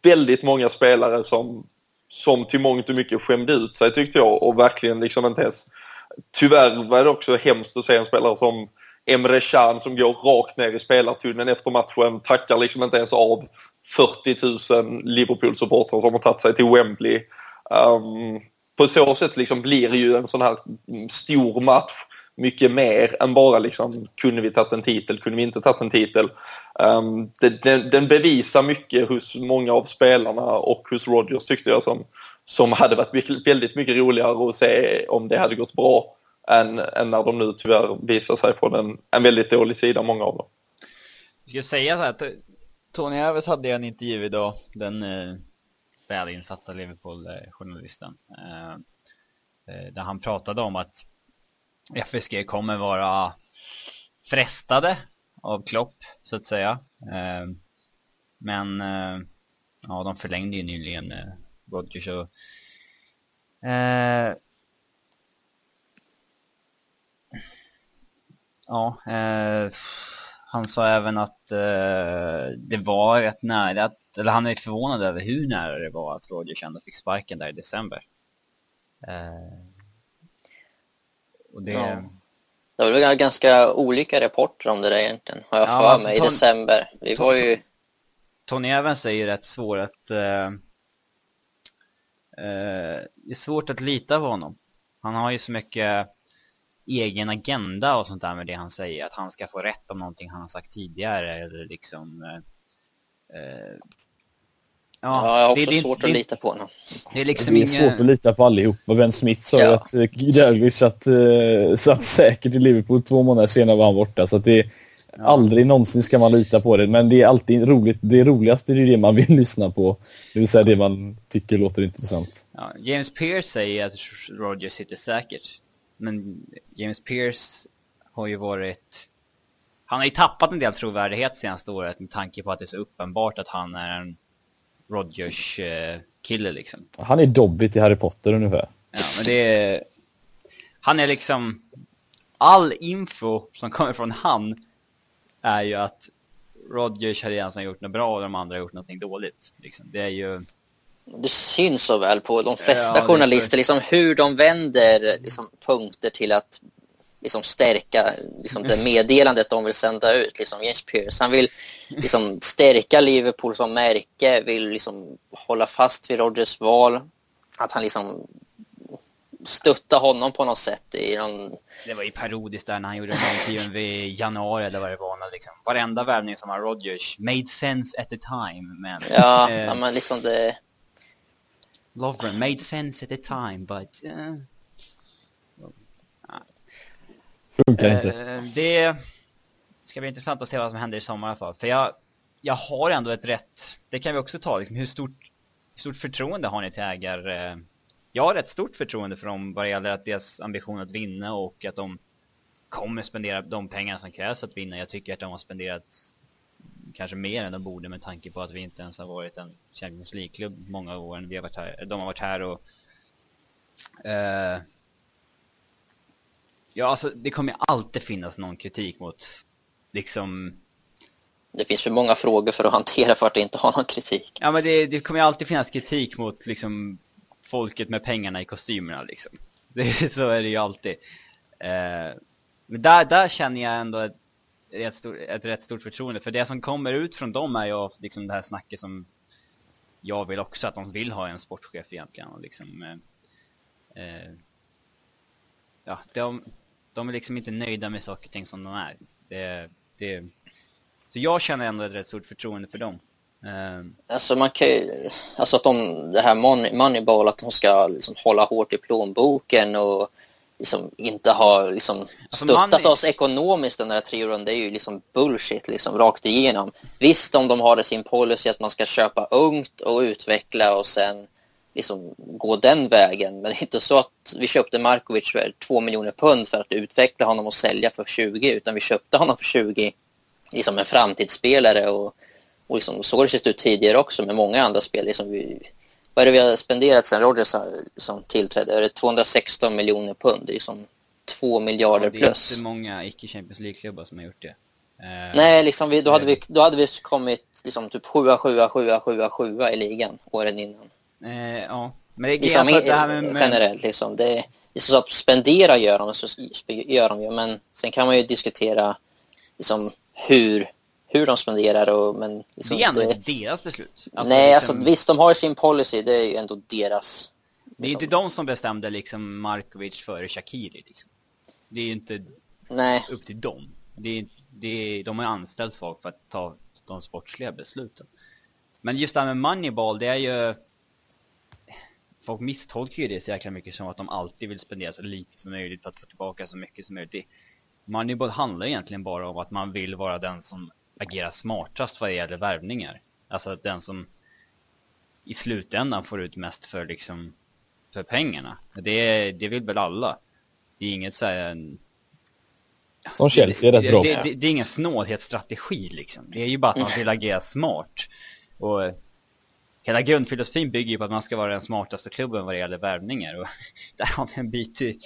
Speaker 3: väldigt många spelare som, som till mångt och mycket skämde ut sig tyckte jag och verkligen liksom inte ens... Tyvärr var det också hemskt att se en spelare som Emre Can som går rakt ner i spelartunneln efter matchen, tackar liksom inte ens av 40 000 Liverpool-supportrar som har tagit sig till Wembley. Um, på så sätt liksom blir ju en sån här stor match mycket mer än bara liksom kunde vi tagit en titel, kunde vi inte tagit en titel. Um, det, den, den bevisar mycket hos många av spelarna och hos Rodgers tyckte jag som, som hade varit mycket, väldigt mycket roligare att se om det hade gått bra än, än när de nu tyvärr visar sig från en, en väldigt dålig sida, många av dem.
Speaker 5: Jag ska säga så här, att eh, Tony Evers hade en intervju idag, den eh, välinsatta Liverpool-journalisten. Eh, eh, där han pratade om att FSG kommer vara frestade av Klopp, så att säga. Eh, men ja, de förlängde ju nyligen Rodgers och Ja, han sa även att det var rätt nära, att, eller han är förvånad över hur nära det var att Rodgers ändå fick sparken där i december. Eh, och det...
Speaker 2: Ja. Det var väl ganska olika rapporter om det där egentligen, har jag
Speaker 5: Ja,
Speaker 2: för
Speaker 5: alltså,
Speaker 2: mig, i
Speaker 5: Ton-
Speaker 2: december. Vi var ju...
Speaker 5: Tony Evans är ju rätt svår att... Eh, eh, det är svårt att lita på honom. Han har ju så mycket egen agenda och sånt där med det han säger. Att han ska få rätt om någonting han har sagt tidigare eller liksom... Eh,
Speaker 2: Ja, jag har
Speaker 5: det-
Speaker 2: också
Speaker 5: det-
Speaker 2: svårt
Speaker 5: det,
Speaker 2: att lita på honom.
Speaker 5: Det är liksom
Speaker 4: Det är
Speaker 5: ingen...
Speaker 4: svårt att lita på allihopa. Ben Smith sa
Speaker 2: Ja.
Speaker 4: att eh, Dalglish satt, eh, satt säkert i Liverpool två månader senare var han borta. Så att det, aldrig någonsin ska man lita på det. Men det är alltid roligt. Det roligaste är ju det man vill lyssna på. Det vill säga det man tycker låter intressant.
Speaker 5: Ja, James Pierce säger att Rodgers sitter säkert. Men James Pierce har ju varit... Han har ju tappat en del trovärdighet senaste året med tanke på att det är så uppenbart att han är en Rodgers-kille liksom.
Speaker 4: Han är Dobbit i Harry Potter ungefär.
Speaker 5: Ja, men det är... Han är liksom... All info som kommer från han är ju att Rodgers har redan gjort något bra och de andra har gjort något dåligt. Liksom. Det är ju...
Speaker 2: Det syns så väl på de flesta
Speaker 5: Ja,
Speaker 2: journalister, liksom hur de vänder liksom, punkter till att liksom stärka liksom det meddelandet de vill sända ut. Liksom James Pearce, han vill liksom stärka Liverpool som märke, vill liksom hålla fast vid Rodgers val. Att han liksom stötta honom på något sätt i någon...
Speaker 5: Det var ju parodiskt där när han gjorde intervjun vid januari eller vad det var. Liksom, varenda värvning som var Rodgers made sense at the time. Men,
Speaker 2: ja,
Speaker 5: eh,
Speaker 2: ja, men liksom det...
Speaker 5: Lovren made sense at the time, but... Uh,
Speaker 4: Funkar inte.
Speaker 5: Eh, det ska bli intressant att se vad som händer i sommar i alla fall. För jag, jag har ändå ett rätt, det kan vi också ta, liksom, hur stort, hur stort förtroende har ni till ägare? Eh, jag har rätt stort förtroende för dem vad det gäller att deras ambition att vinna och att de kommer spendera de pengar som krävs för att vinna. Jag tycker att de har spenderat kanske mer än de borde med tanke på att vi inte ens har varit en Champions League-klubb många år. Vi har varit här, de har varit här och... Eh, ja, alltså det kommer alltid finnas någon kritik mot liksom...
Speaker 2: Det finns för många frågor för att hantera för att inte ha någon kritik.
Speaker 5: Ja, men det, det kommer alltid finnas kritik mot liksom folket med pengarna i kostymerna liksom. Det, så är det ju alltid. Eh, men där, där känner jag ändå ett, ett, stor, ett rätt stort förtroende. För det som kommer ut från dem är ju liksom det här snacket som jag vill också, att de vill ha en sportchef egentligen. Och liksom, eh, eh, ja, de, de är liksom inte nöjda med saker och ting som de är. Det, det, så jag känner ändå ett rätt stort förtroende för dem. Um,
Speaker 2: alltså man kan ju, alltså att de, det här money, Moneyball, att de ska liksom hålla hårt i plånboken och liksom inte ha liksom
Speaker 5: Alltså,
Speaker 2: stöttat
Speaker 5: money-
Speaker 2: oss ekonomiskt den där tre åren, det är ju liksom bullshit liksom rakt igenom. Visst om de har det sin policy att man ska köpa ungt och utveckla och sen liksom gå den vägen. Men det är inte så att vi köpte Markovic för två miljoner pund för att utveckla honom och sälja för 20 utan vi köpte honom för 20 liksom en framtidsspelare och, och liksom, så har det sett ut tidigare också med många andra spelare. Som vi, vad är det vi har spenderat sen Rodgers har- som tillträdde? Är det 216 miljoner pund? Det är som 2 miljarder
Speaker 5: det är
Speaker 2: plus.
Speaker 5: inte många icke-Champions League-klubbar som har gjort det. Eh,
Speaker 2: Nej, liksom vi, då, hade vi, då hade vi kommit liksom typ 7 7 7 7 7 i ligan åren innan.
Speaker 5: Eh, ja. Men det,
Speaker 2: Liksom,
Speaker 5: alltså, det här med, med,
Speaker 2: generellt liksom. Det, är så att spendera gör de, så gör de ju. Men sen kan man ju diskutera liksom, hur, hur de spenderar. Och, men liksom,
Speaker 5: det är ändå
Speaker 2: det-
Speaker 5: deras beslut. Alltså,
Speaker 2: nej,
Speaker 5: liksom,
Speaker 2: alltså visst de har sin policy. Det är ju ändå deras.
Speaker 5: Det är inte de som bestämde liksom Markovic före Shakiri. Liksom. Det är ju inte
Speaker 2: Nej,
Speaker 5: upp till dem. Det är, det är, de har anställt folk för att ta de sportsliga besluten. Men just det här med Moneyball, det är ju... Folk misstolkar ju det så jäkla mycket som att de alltid vill spendera så lite som möjligt för att få tillbaka så mycket som möjligt. Moneyball handlar egentligen bara om att man vill vara den som agerar smartast vad det gäller värvningar. Alltså att den som i slutändan får ut mest för liksom för pengarna. Det, det vill väl alla. Det är inget så här
Speaker 4: Som Chelsea är rätt bra.
Speaker 5: det, det, det är ingen snålhetsstrategi liksom. Det är ju bara att man vill agera smart. Och hela grundfilosofin bygger ju på att man ska vara den smartaste klubben vad det gäller värvningar. Och där har vi en bit, i-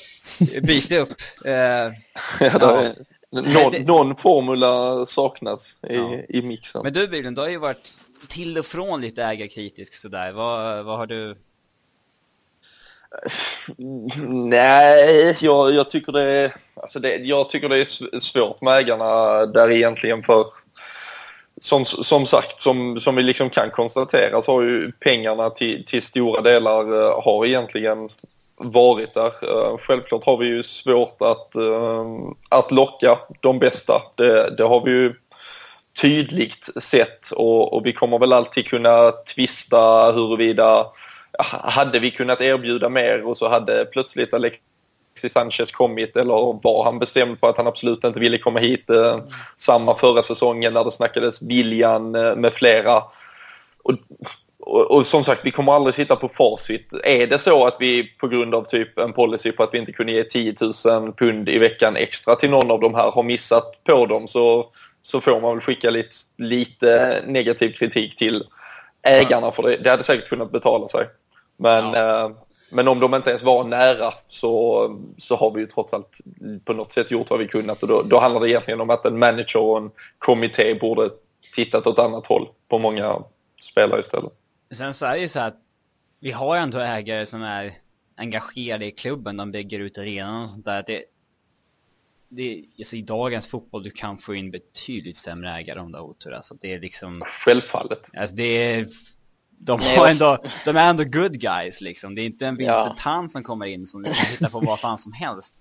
Speaker 5: bit upp. Eh,
Speaker 3: Ja,
Speaker 5: Ja.
Speaker 3: någon, någon formula saknas i,
Speaker 5: Ja.
Speaker 3: i mixen.
Speaker 5: men du Bylund, du har ju varit till och från lite ägarkritisk sådär. Vad, vad har du...
Speaker 3: Nej, jag, jag, tycker det, alltså det, jag tycker det är sv- svårt med ägarna där egentligen för som, som sagt, som, som vi liksom kan konstatera så har ju pengarna till, till stora delar uh, har egentligen varit där. Uh, Självklart har vi ju svårt att, uh, att locka de bästa. Det, det har vi ju tydligt sett och, och vi kommer väl alltid kunna tvista huruvida hade vi kunnat erbjuda mer och så hade plötsligt Alexis Sanchez kommit eller var han bestämd på att han absolut inte ville komma hit eh, samma förra säsongen när det snackades William eh, med flera. Och, och, och som sagt, vi kommer aldrig sitta på facit. Är det så att vi på grund av typ en policy på att vi inte kunde ge 10 000 pund i veckan extra till någon av de här har missat på dem så, så får man väl skicka lite, lite negativ kritik till ägarna för det. Det hade säkert kunnat betala sig. Men, eh, men om de inte ens var nära så, så har vi ju trots allt på något sätt gjort vad vi kunnat och då, då handlar det egentligen om att en manager och en kommitté borde tittat åt annat håll på många spelare istället.
Speaker 5: Sen så är det ju så att vi har ändå ägare som är engagerade i klubben. De bygger ut arenan och sånt där. Det, det, alltså i dagens fotboll du kan få in betydligt sämre ägare om du har otur. Alltså det är liksom,
Speaker 3: Självfallet.
Speaker 5: alltså det är, de, har ändå, de är ändå good guys liksom. Det är inte en
Speaker 2: Ja.
Speaker 5: Vincent Tan som kommer in som du kan hitta på vad fan som helst.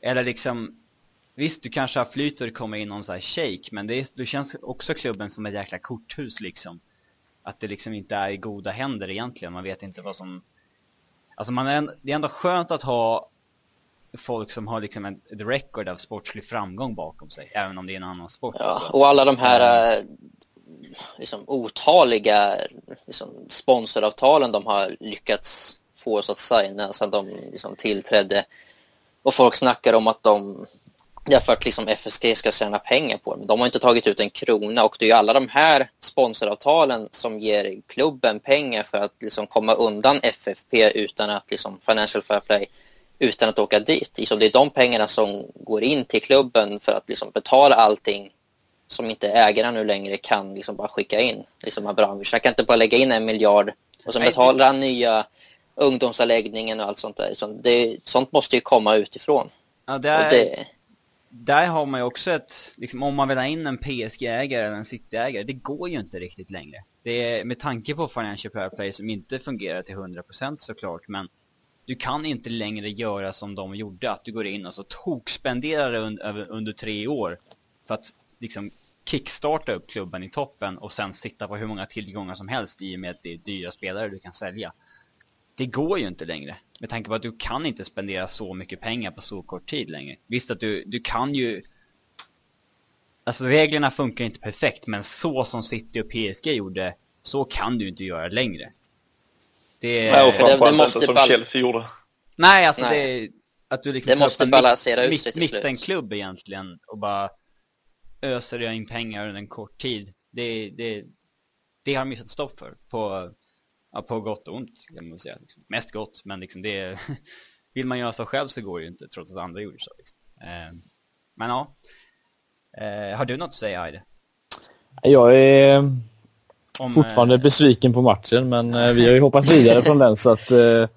Speaker 5: Eller liksom, visst du kanske har flyt och det kommer in någon sån här shake, men det, är, det känns också klubben som ett jäkla korthus liksom. Att det liksom inte är i goda händer egentligen, man vet inte vad som... Alltså man är, en- det är ändå skönt att ha folk som har liksom ett, ett record av sportslig framgång bakom sig, även om det är en annan sport.
Speaker 2: Ja,
Speaker 5: och så.
Speaker 2: alla de här eh, liksom, otaliga liksom, sponsoravtalen de har lyckats få oss att signa sedan de liksom, tillträdde. Och folk snackar om att de därför att liksom FSG ska tjäna pengar på dem. De har inte tagit ut en krona och det är ju alla de här sponsoravtalen som ger klubben pengar för att liksom komma undan FFP utan att liksom Financial Fair Play utan att åka dit. Liksom det är de pengarna som går in till klubben för att liksom betala allting som inte ägarna nu längre kan liksom bara skicka in. Liksom Abramovic, han kan inte bara lägga in en miljard och
Speaker 5: Nej,
Speaker 2: betalar han nya ungdomsanläggningen och allt sånt där. Så det, sånt måste ju komma utifrån.
Speaker 5: Ja, där,
Speaker 2: det,
Speaker 5: där har man ju också ett, liksom, om man vill ha in en PSG-ägare eller en City-ägare, det går ju inte riktigt längre. Det är med tanke på Financial Fair Play som inte fungerar till 100% såklart, men du kan inte längre göra som de gjorde, att du går in och så tokspenderar un, över, under tre år för att liksom kickstarta upp klubben i toppen och sen sitta på hur många tillgångar som helst i och med att det är dyra spelare du kan sälja. Det går ju inte längre. Med tanke på att du kan inte spendera så mycket pengar på så kort tid längre. Visst att du, du kan ju... Alltså reglerna funkar inte perfekt, men så som City och PSG gjorde, så kan du inte göra längre. Det är...
Speaker 3: Nej, och
Speaker 2: för det- det
Speaker 3: framförallt
Speaker 2: måste
Speaker 3: inte som
Speaker 2: ball-
Speaker 3: Chelsea gjorde.
Speaker 5: Nej, alltså
Speaker 2: Nej.
Speaker 5: det. Att du liksom
Speaker 2: Det måste balansera
Speaker 5: mitt,
Speaker 2: ut sig till
Speaker 5: mitt,
Speaker 2: slut.
Speaker 5: mittenklubb egentligen och bara öser in pengar under en kort tid. Det, det, det har de satt stopp för. På, ja, på gott och ont kan man säga. Liksom. Mest gott, men liksom det vill man göra så själv så går det ju inte trots att andra gjorde så. Liksom. Eh, men ja. Eh, har du något att säga Aide?
Speaker 4: Jag är
Speaker 5: Om,
Speaker 4: fortfarande
Speaker 5: eh,
Speaker 4: besviken på matchen, men eh, vi har ju hoppat vidare från den så att... Eh,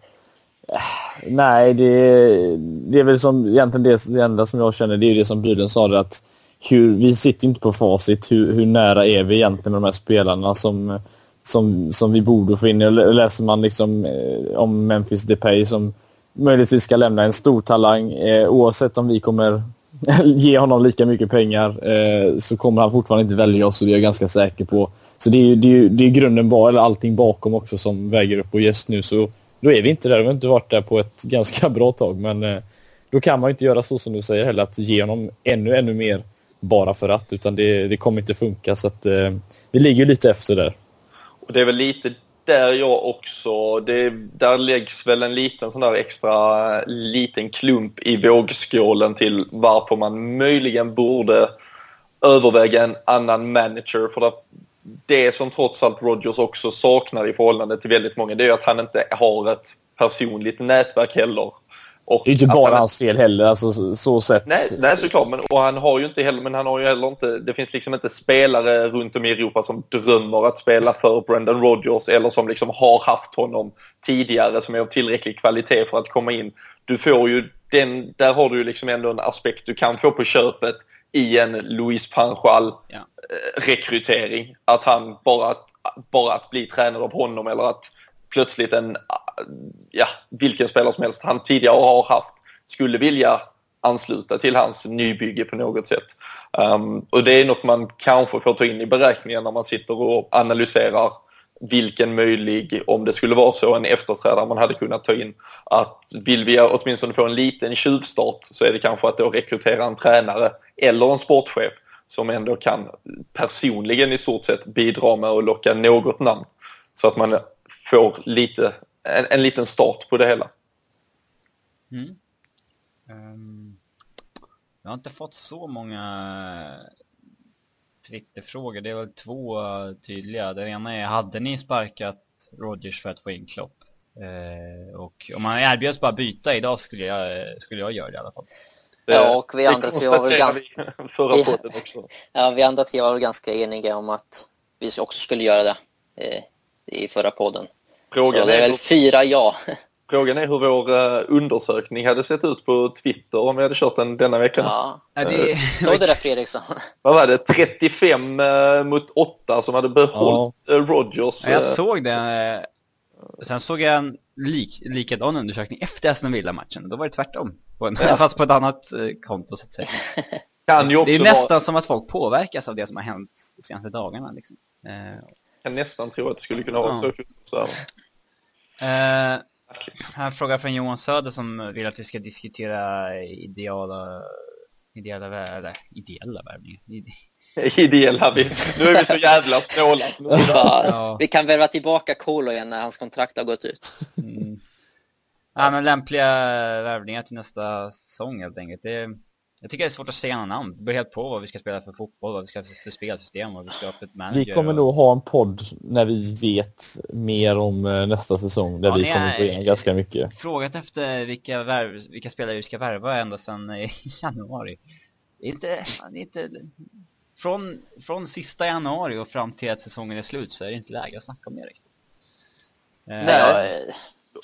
Speaker 4: nej, det, det är väl som egentligen det, det enda som jag känner, det är ju det som Bydlen sa, att hur, vi sitter ju inte på facit. Hur, hur nära är vi egentligen med de här spelarna som, som, som vi borde få in? Läser man liksom eh, om Memphis Depay som möjligtvis ska lämna en stor talang, eh, oavsett om vi kommer ge honom lika mycket pengar eh, så kommer han fortfarande inte välja oss och det är jag ganska säker på. Så det är ju det är, det är grunden, bara, eller allting bakom också som väger upp och just nu så då är vi inte där. Vi har inte varit där på ett ganska bra tag men eh, då kan man ju inte göra så som du säger heller att ge honom ännu, ännu mer bara för att utan det, det kommer inte funka så att eh, vi ligger lite efter där.
Speaker 3: Och det är väl lite där jag också, det, där läggs väl en liten sån där extra liten klump i vågskålen till varför man möjligen borde överväga en annan manager. För att det som trots allt Rodgers också saknar i förhållande till väldigt många, det är att han inte har ett personligt nätverk heller. Och
Speaker 4: Det är inte bara
Speaker 3: han-
Speaker 4: hans fel heller, alltså så, så sett.
Speaker 3: Nej, nej såklart. Men, och han har ju inte heller, men han har ju heller inte, det finns liksom inte spelare runt om i Europa som drömmer att spela för Brendan Rodgers eller som liksom har haft honom tidigare som är av tillräcklig kvalitet för att komma in. Du får ju den, där har du ju liksom ändå en aspekt du kan få på köpet i en Luis Panchal
Speaker 5: Ja.
Speaker 3: eh, rekrytering. Att han bara, att- bara att bli tränare av honom eller att plötsligt en, ja, vilken spelare som helst han tidigare har haft skulle vilja ansluta till hans nybygge på något sätt. Um, och det är något man kanske får ta in i beräkningen när man sitter och analyserar vilken möjlig, om det skulle vara så, en efterträdare man hade kunnat ta in. Att vill vi åtminstone få en liten tjuvstart så är det kanske att då rekrytera en tränare eller en sportchef som ändå kan personligen i stort sett bidra med att locka något namn. Så att man får lite, en, en liten start på det hela.
Speaker 5: Mm. Ehm, jag har inte fått så många Twitterfrågor. Det är väl två tydliga. Den ena är, hade ni sparkat Rodgers för att få in Klopp? Eh, och om man erbjöds bara byta idag skulle jag, skulle jag göra det i alla fall.
Speaker 2: Ja, och vi andra tre var väl
Speaker 3: vi förra podden också.
Speaker 2: Ja, vi andra tre var väl ganska eniga om att vi också skulle göra det eh, i förra podden.
Speaker 3: Frågan
Speaker 2: så det är
Speaker 3: är
Speaker 2: väl
Speaker 3: hur-
Speaker 2: fyra ja.
Speaker 3: Frågan är hur vår uh, undersökning hade sett ut på Twitter om vi hade kört den denna veckan.
Speaker 2: Ja.
Speaker 1: Ja, det,
Speaker 2: Såg du det Fredriksson?
Speaker 3: Vad var det? 35 uh, mot 8 som hade behållit ja. Rogers.
Speaker 5: Ja, jag såg det. Sen såg jag en lik, likadan undersökning efter Aston Villa-matchen. Då var det tvärtom. På en, ja. Fast på ett annat konto så att säga.
Speaker 3: Kan ju också
Speaker 5: det är
Speaker 3: vara...
Speaker 5: nästan som att folk påverkas av det som har hänt de senaste dagarna. Liksom.
Speaker 3: Jag kan nästan tro att det skulle kunna vara
Speaker 5: Ja.
Speaker 3: så.
Speaker 5: Eh, här en fråga från Johan Söder som vill att vi ska diskutera ideala, ideella, vär- eller ideella värvningar. Ide-
Speaker 3: Ideella vi. Nu är vi så jävla snåla.
Speaker 5: Ja.
Speaker 2: Vi kan värva tillbaka Kolo igen när hans kontrakt har gått ut.
Speaker 5: Mm. Ja, men lämpliga värvningar till nästa säsong helt enkelt. Det, jag tycker det är svårt att säga några namn. Det beror helt på vad vi ska spela för fotboll, vad vi ska ha för spelsystem, vad vi ska ha för manager.
Speaker 4: Vi kommer
Speaker 5: och-
Speaker 4: nog ha en podd när vi vet mer om eh, nästa säsong där
Speaker 5: Ja,
Speaker 4: vi kommer gå igenom ganska mycket.
Speaker 5: frågat efter vilka, värv, vilka spelare vi ska värva ända sedan i januari. Inte, inte från, från sista januari och fram till att säsongen är slut så är det inte läge att snacka om det riktigt. Eh,
Speaker 2: Nej,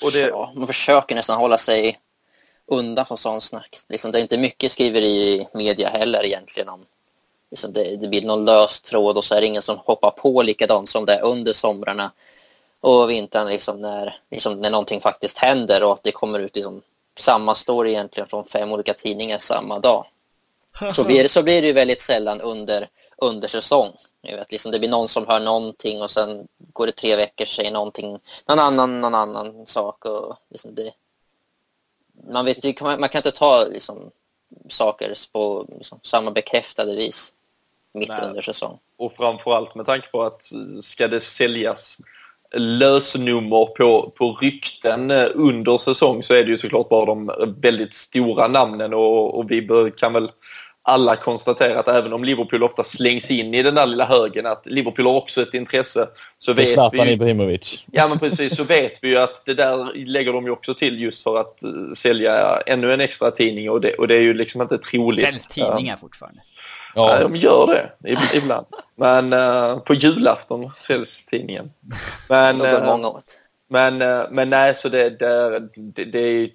Speaker 3: Och det,
Speaker 2: ja, man försöker nästan hålla sig undan från sånt snack. Liksom, det är inte mycket skriver i media heller egentligen om liksom, det, det blir någon lös tråd och så är det ingen som hoppar på likadant som det är under somrarna och vintern liksom, när, liksom, när någonting faktiskt händer och att det kommer ut liksom, samma story egentligen från fem olika tidningar samma dag. Så blir så blir det ju väldigt sällan under, under säsong. Jag vet, liksom, det blir någon som hör någonting och sen går det tre veckor så säger någonting, någon annan, någon annan sak. Och liksom det, man, vet, man kan inte ta liksom, saker på liksom, samma bekräftade vis mitt
Speaker 3: Nej.
Speaker 2: under säsong.
Speaker 3: och framförallt med tanke på att eh, ska det säljas lösnummer på, på rykten eh, under säsong så är det ju såklart bara de väldigt stora namnen och, och vi bör, kan väl alla konstatera att även om Liverpool ofta slängs in i den där lilla högen att Liverpool har också ett intresse så vet vi
Speaker 4: Zlatan
Speaker 3: ju,
Speaker 4: Ibrahimovic.
Speaker 3: Ja men precis, så vet vi ju att det där lägger de ju också till just för att eh, sälja ännu en extra tidning och det, och det är ju liksom inte troligt.
Speaker 5: Säljs tidningar fortfarande.
Speaker 3: Ja, de gör det ib- ibland. Men eh, på julafton säljs tidningen. Men,
Speaker 2: Det går
Speaker 3: eh,
Speaker 2: många åt.
Speaker 3: men, men nej, så det, det, det, det,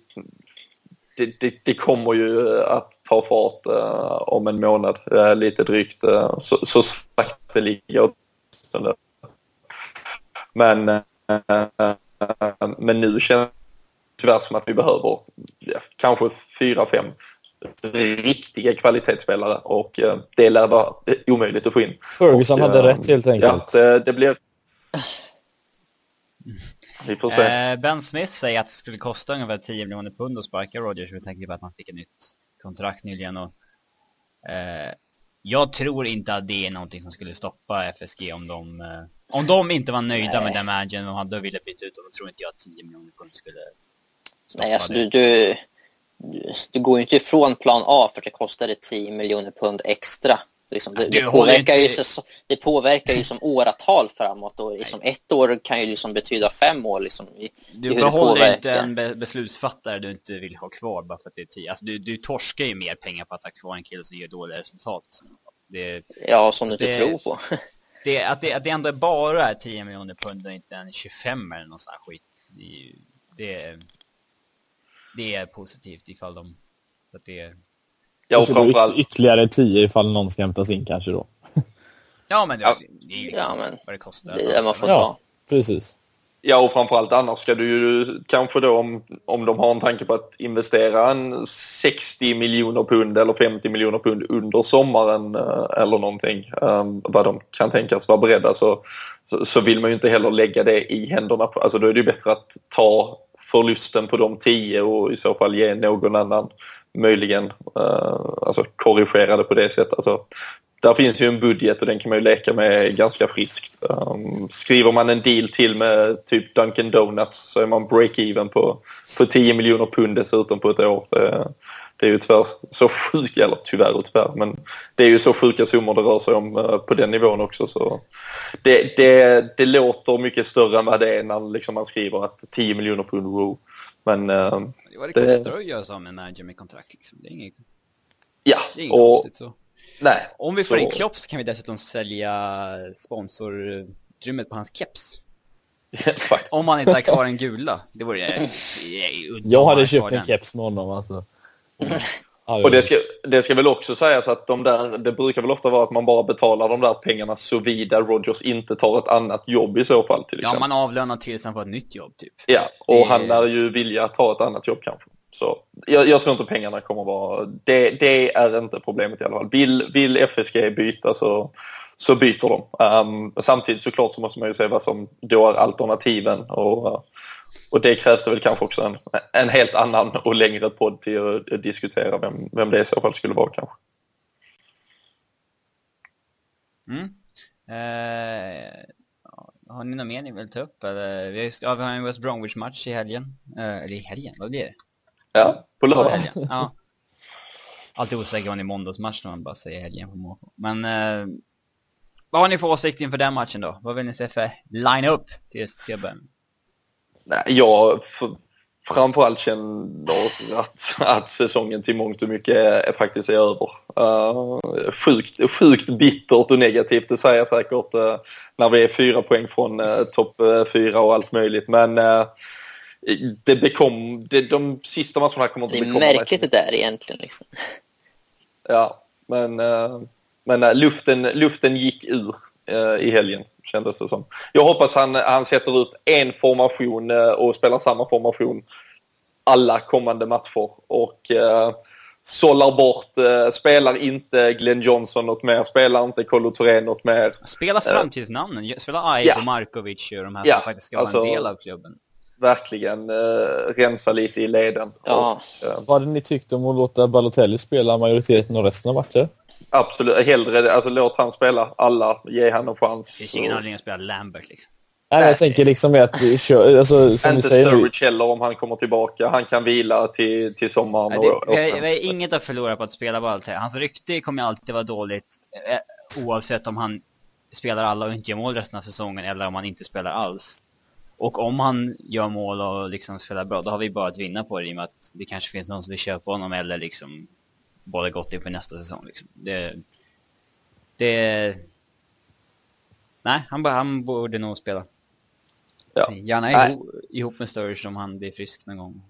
Speaker 3: det, det, det kommer ju att ta fart eh, om en månad, eh, lite drygt. eh, så, så sakteliga åtminstone. Men, eh, eh, men nu känns det tyvärr som att vi behöver ja, kanske fyra, fem riktiga kvalitetsspelare och eh, det lär vara omöjligt att få in.
Speaker 4: Ferguson
Speaker 3: Och,
Speaker 4: hade
Speaker 3: eh,
Speaker 4: rätt helt
Speaker 3: Ja,
Speaker 4: enkelt.
Speaker 3: det, det blir... Vi får se.
Speaker 5: Eh, ben Smith säger att det skulle kosta ungefär 10 miljoner pund att sparka Rodgers med tanke på att han fick ett nytt kontrakt nyligen. Och, eh, jag tror inte att det är någonting som skulle stoppa FSG om de, eh, om de inte var nöjda
Speaker 2: Nej.
Speaker 5: med den managern de hade och ville byta ut. Då tror inte jag att 10 miljoner pund skulle stoppa
Speaker 2: Nej, alltså
Speaker 5: det.
Speaker 2: du, du, du, du går ju inte ifrån plan A för att det kostade 10 miljoner pund extra. Liksom, det, det, påverkar ju, det påverkar ju som åratal framåt och liksom ett år kan ju liksom betyda fem år. Liksom, i,
Speaker 5: Du behåller inte en be beslutsfattare du inte vill ha kvar bara för att det är 10. Alltså du, du torskar ju mer pengar på att ha kvar en kille som ger dåliga resultat. Det,
Speaker 2: Ja, som du inte tror på.
Speaker 5: det, att, det, att det ändå bara är 10 miljoner pund och inte en 25 eller någon sån här skit. Det, det, det är positivt ifall de... Att det,
Speaker 3: Ja, och
Speaker 4: Så då yt-
Speaker 3: framförallt,
Speaker 4: ytterligare 10 ifall någon ska hämtas in kanske då.
Speaker 5: ja men det,
Speaker 3: Ja.
Speaker 5: det är ju
Speaker 2: Ja, men
Speaker 5: vad det kostar.
Speaker 2: det är det man får
Speaker 4: Ja.
Speaker 2: ta.
Speaker 4: Precis.
Speaker 3: ja, och framförallt annars ska du ju kanske då om, om de har en tanke på att investera en 60 miljoner pund eller 50 miljoner pund under sommaren eh, eller någonting, eh, vad de kan tänkas vara beredda så, så, så vill man ju inte heller lägga det i händerna på, alltså då är det ju bättre att ta förlusten på de 10 och i så fall ge någon annan möjligen eh, alltså korrigerade på det sättet. Alltså, där finns ju en budget och den kan man ju leka med ganska friskt. Um, skriver man en deal till med typ Dunkin Donuts så är man break-even på, på 10 miljoner pund dessutom på ett år. Det, det är ju tyvärr så sjuka, eller tyvärr och tyvärr, men det är ju så sjuka summor det rör sig om eh, på den nivån också. Så det, det, det låter mycket större än vad det är när liksom man skriver att 10 miljoner pund, wow. Men ehm, eh,
Speaker 5: Vad det
Speaker 3: Det-
Speaker 5: kostar att göra så med en manager med kontrakt liksom. Det är inget,
Speaker 3: ja,
Speaker 5: det är inget
Speaker 3: och
Speaker 5: konstigt så.
Speaker 3: nej.
Speaker 5: Om vi får
Speaker 3: så-
Speaker 5: in Klopp så kan vi dessutom sälja sponsorutrymmet på hans keps. Om han inte har kvar en gula. Det vore eh,
Speaker 4: Jag hade köpt en keps med honom alltså. Ja,
Speaker 3: Och det ska, det ska väl också sägas att de där, det brukar väl ofta vara att man bara betalar de där pengarna såvida Rogers inte tar ett annat jobb i så fall till
Speaker 5: Ja, man avlönar tills han får ett nytt jobb typ.
Speaker 3: Ja, och
Speaker 5: Det-
Speaker 3: han lär ju vilja ta ett annat jobb kanske. Så jag, jag tror inte pengarna kommer vara... Det, det är inte problemet i alla fall. Vill, vill FSG byta så, så byter de. Um, samtidigt såklart så måste man ju se vad som då är alternativen och, och det krävs väl kanske också en, en helt annan och längre podd till att, diskutera vem, vem det i så fall skulle vara kanske.
Speaker 5: Mm. Eh, har ni något mer ni vill ta upp? Eller? Vi, har, ja, vi har en West Bromwich-match i helgen. Eh, eller i helgen, vad blir det?
Speaker 3: Ja, på lördag.
Speaker 5: Ja. Alltid osäker om det är måndagsmatch när man bara säger helgen på måfå. Men eh, vad har ni för åsikt inför den matchen då? Vad vill ni se för line-up till, till att börja med?
Speaker 3: Nej, jag framförallt känner att, att säsongen till mångt och mycket är, är faktiskt är över. Uh, sjukt, sjukt bittert och negativt att säga säkert uh, när vi är fyra poäng från uh, topp uh, fyra och allt möjligt. Men uh, det bekom, det, de sista matcherna kommer inte
Speaker 2: Det är
Speaker 3: bekomma
Speaker 2: märkligt det där egentligen. Liksom.
Speaker 3: Ja, men, men luften, luften gick ur i helgen kändes det som. Jag hoppas han, han sätter ut en formation uh, och spelar samma formation alla kommande matcher och uh, sållar bort, uh, spelar inte Glenn Johnson något mer, spelar inte Kolo Touré något mer.
Speaker 5: Spela framtidsnamnen, spela Aiko,
Speaker 3: Ja.
Speaker 5: Markovic och de här
Speaker 3: Ja,
Speaker 5: som faktiskt ska
Speaker 3: alltså-
Speaker 5: vara en del av klubben.
Speaker 3: Verkligen uh, rensa lite i leden.
Speaker 2: Ja.
Speaker 3: Och, uh,
Speaker 4: Vad hade ni tyckt om att låta Balotelli spela majoriteten av resten av matcher?
Speaker 3: Absolut, hellre, alltså låt han spela alla, ge han en chans.
Speaker 5: Det finns ingen anledning att spela Lambert liksom.
Speaker 4: Nej, jag tänker liksom att vi kör, alltså, som
Speaker 3: inte Sturridge heller om han kommer tillbaka. Han kan vila till, till sommaren.
Speaker 5: Nej,
Speaker 3: och,
Speaker 5: det, vi, har,
Speaker 3: och,
Speaker 5: vi har inget att förlora på att spela Balotelli. Hans rykte kommer alltid vara dåligt eh, oavsett om han spelar alla och inte gör mål resten av säsongen eller om han inte spelar alls. Och om han gör mål och liksom spelar bra, då har vi bara att vinna på det i och med att det kanske finns någon som vill köpa honom eller liksom båda gott inför nästa säsong liksom. Det... Det... Nej, han, han borde nog spela.
Speaker 3: ja.
Speaker 5: Gärna ihop, ihop med Sturridge om han blir frisk någon gång.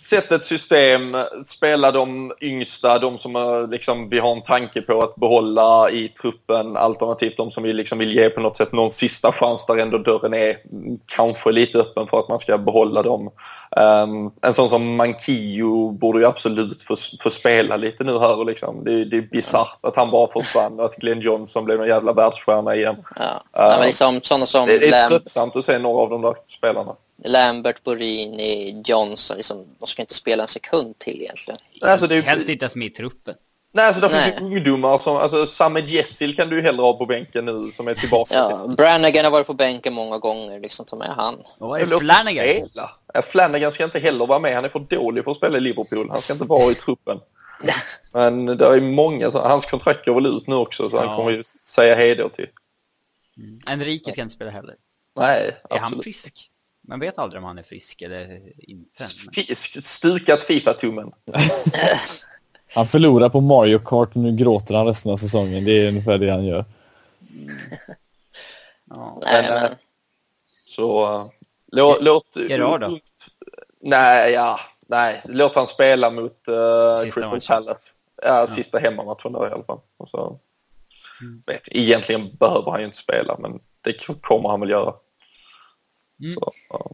Speaker 3: Sätt ett system, spela de yngsta, de som liksom, vi har en tanke på att behålla i truppen, alternativt de som vi liksom vill ge på något sätt någon sista chans där ändå dörren är kanske lite öppen för att man ska behålla dem. Ehm, en sån som Mankio borde ju absolut få, få spela lite nu här och liksom, det, det är bisarrt att han bara försvann och att Glenn Johnson blev en jävla världsstjärna igen.
Speaker 2: Ja. Ja, men liksom, sådana som
Speaker 3: Det, det är tröttsamt att se några av de där spelarna.
Speaker 2: Lambert, Borini, Johnson, liksom, de ska inte spela en sekund till egentligen.
Speaker 3: Alltså, det är,
Speaker 5: Helst inte ens med i truppen.
Speaker 3: Nej, alltså
Speaker 2: Nej.
Speaker 3: finns ju ungdomar som, alltså Samed Jessil kan du ju hellre ha på bänken nu som är tillbaka.
Speaker 2: Ja, Brannigan har varit på bänken många gånger, liksom ta med han.
Speaker 5: Och vad är Flanagan?
Speaker 3: Flanagan ska inte heller vara med, han är för dålig för att spela i Liverpool. Han ska inte vara i truppen. Men det är många, så, hans kontrakt går väl ut nu också så
Speaker 5: Ja.
Speaker 3: han kommer ju säga hej då till.
Speaker 5: Enrique ska inte spela heller.
Speaker 3: Nej,
Speaker 5: Är han
Speaker 3: absolut.
Speaker 5: frisk? Man vet aldrig om han är frisk eller inte.
Speaker 3: Stukat Fifa-tummen.
Speaker 4: han förlorar på Mario Kart och nu gråter han resten av säsongen. Det är ungefär det han gör.
Speaker 5: Ja.
Speaker 2: Nej,
Speaker 3: Men, eh, Så uh, låt... låt
Speaker 5: Gerard då?
Speaker 3: Nej, ja. Nej, låt han spela mot uh, Crystal
Speaker 5: matchen.
Speaker 3: Palace. Ja, sista hemmamatchen där i alla fall. Och så, vet, egentligen behöver han ju inte spela, men det kommer han väl göra.
Speaker 5: Mm.
Speaker 3: Så, ja.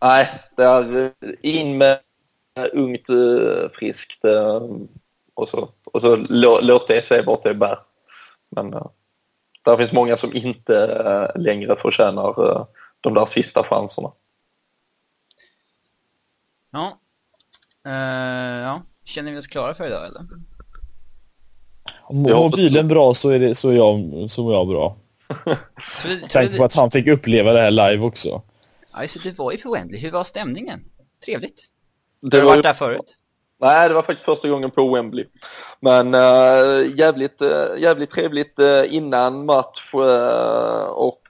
Speaker 3: Nej, det är eh, in med eh, ungt, eh, friskt och så, och så lå, låt det se vart det bär. Men uh, där finns många som inte uh, längre förtjänar uh, de där sista chanserna.
Speaker 5: Ja. Eh, ja. Känner vi oss klara för idag eller?
Speaker 4: Om mår bilen bra så är, det, så, är jag, så är jag bra.
Speaker 5: Vi- vi-
Speaker 4: på att han fick uppleva det här live också.
Speaker 5: ja, så du var ju på Wembley. Hur var stämningen? Trevligt.
Speaker 3: Det
Speaker 5: har du
Speaker 3: var
Speaker 5: varit där förut?
Speaker 3: Nej, det var faktiskt första gången på Wembley. Men äh, jävligt, äh, jävligt trevligt äh, innan match och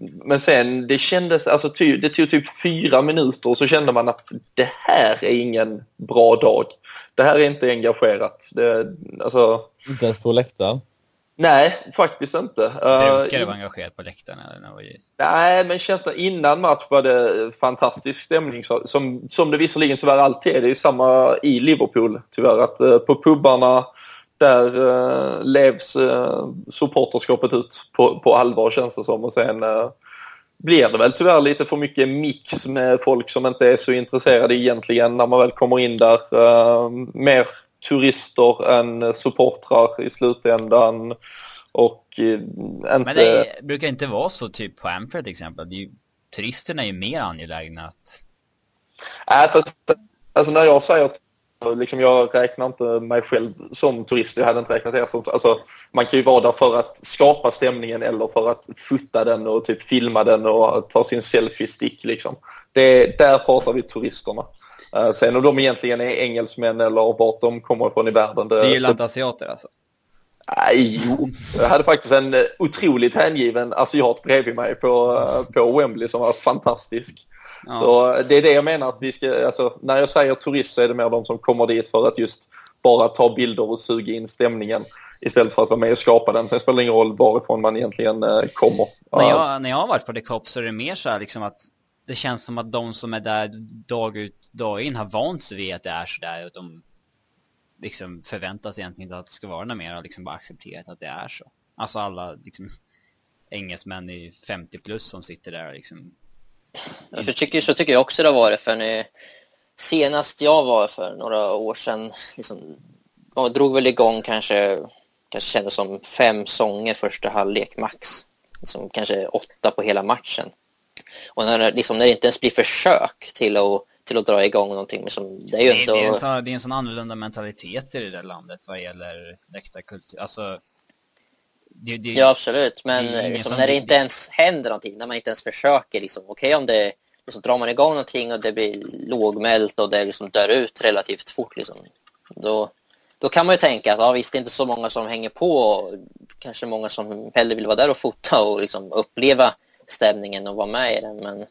Speaker 3: men sen det kändes, alltså ty, det tog typ fyra minuter och så kände man att det här är ingen bra dag. Det här är inte engagerat. Det, alltså,
Speaker 4: Inte ens på läktaren.
Speaker 3: Nej, faktiskt inte. Uh,
Speaker 5: Brukar du vara engagerad på läktaren? Eller när var ju...
Speaker 3: Nej, men känslan innan match var det fantastisk stämning. Som, som det visserligen tyvärr alltid är. Det är samma i Liverpool tyvärr. Att uh, på pubbarna där uh, levs uh, supporterskapet ut på, på allvar känns det som. Och sen uh, blir det väl tyvärr lite för mycket mix med folk som inte är så intresserade egentligen när man väl kommer in där. Uh, mer turister än supportrar i slutändan. Och uh, inte...
Speaker 5: Men det brukar inte vara så typ på Anfield till exempel. Det är ju, turisterna är ju mer angelägna att...
Speaker 3: Nej, fast alltså när jag säger Liksom jag räknar inte mig själv som turist, jag hade inte räknat er som... Alltså, man kan ju vara där för att skapa stämningen eller för att fota den och typ filma den och ta sin selfie-stick. Liksom. Det, där pratar vi turisterna. Uh, sen om de egentligen är engelsmän eller vart de kommer ifrån i världen.
Speaker 1: Det, du gillar inte asiater alltså?
Speaker 3: Nej, jo. Jag hade faktiskt en otroligt hängiven asiat bredvid mig på, på Wembley som var fantastisk. Ja. Så det är det jag menar att vi ska, alltså, när jag säger turist så är det mer de som kommer dit för att just bara ta bilder och suga in stämningen istället för att vara med och skapa den. Sen spelar det ingen roll varifrån man egentligen eh, kommer.
Speaker 5: När jag, när jag har varit på The Cop så är det mer så här liksom att det känns som att de som är där dag ut, dag in har vant sig vid att det är sådär. och de liksom förväntas egentligen inte att det ska vara något mer och liksom bara accepterat att det är så. Alltså alla liksom engelsmän i 50 plus som sitter där och liksom
Speaker 2: Ja, så, tycker, så tycker jag också det har varit. För när, senast jag var för några år sedan liksom, och drog väl igång kanske, kanske kändes som fem sånger första halvlek max. Liksom, kanske åtta på hela matchen. Och när, liksom, när det inte ens blir försök till att, till att dra igång någonting. Liksom, det är ju
Speaker 5: det,
Speaker 2: inte...
Speaker 5: Det är, en sån, det är en sån annorlunda mentalitet i det där landet vad gäller läktarkultur. Alltså,
Speaker 2: det, det, ja, absolut. Men liksom, när det inte ens händer någonting, när man inte ens försöker, liksom, okej okay, om det liksom, drar man igång någonting och det blir lågmält och det liksom dör ut relativt fort, liksom, då, då kan man ju tänka att ja, visst, det är inte så många som hänger på och kanske många som hellre vill vara där och fota och liksom, uppleva stämningen och vara med i den. Men,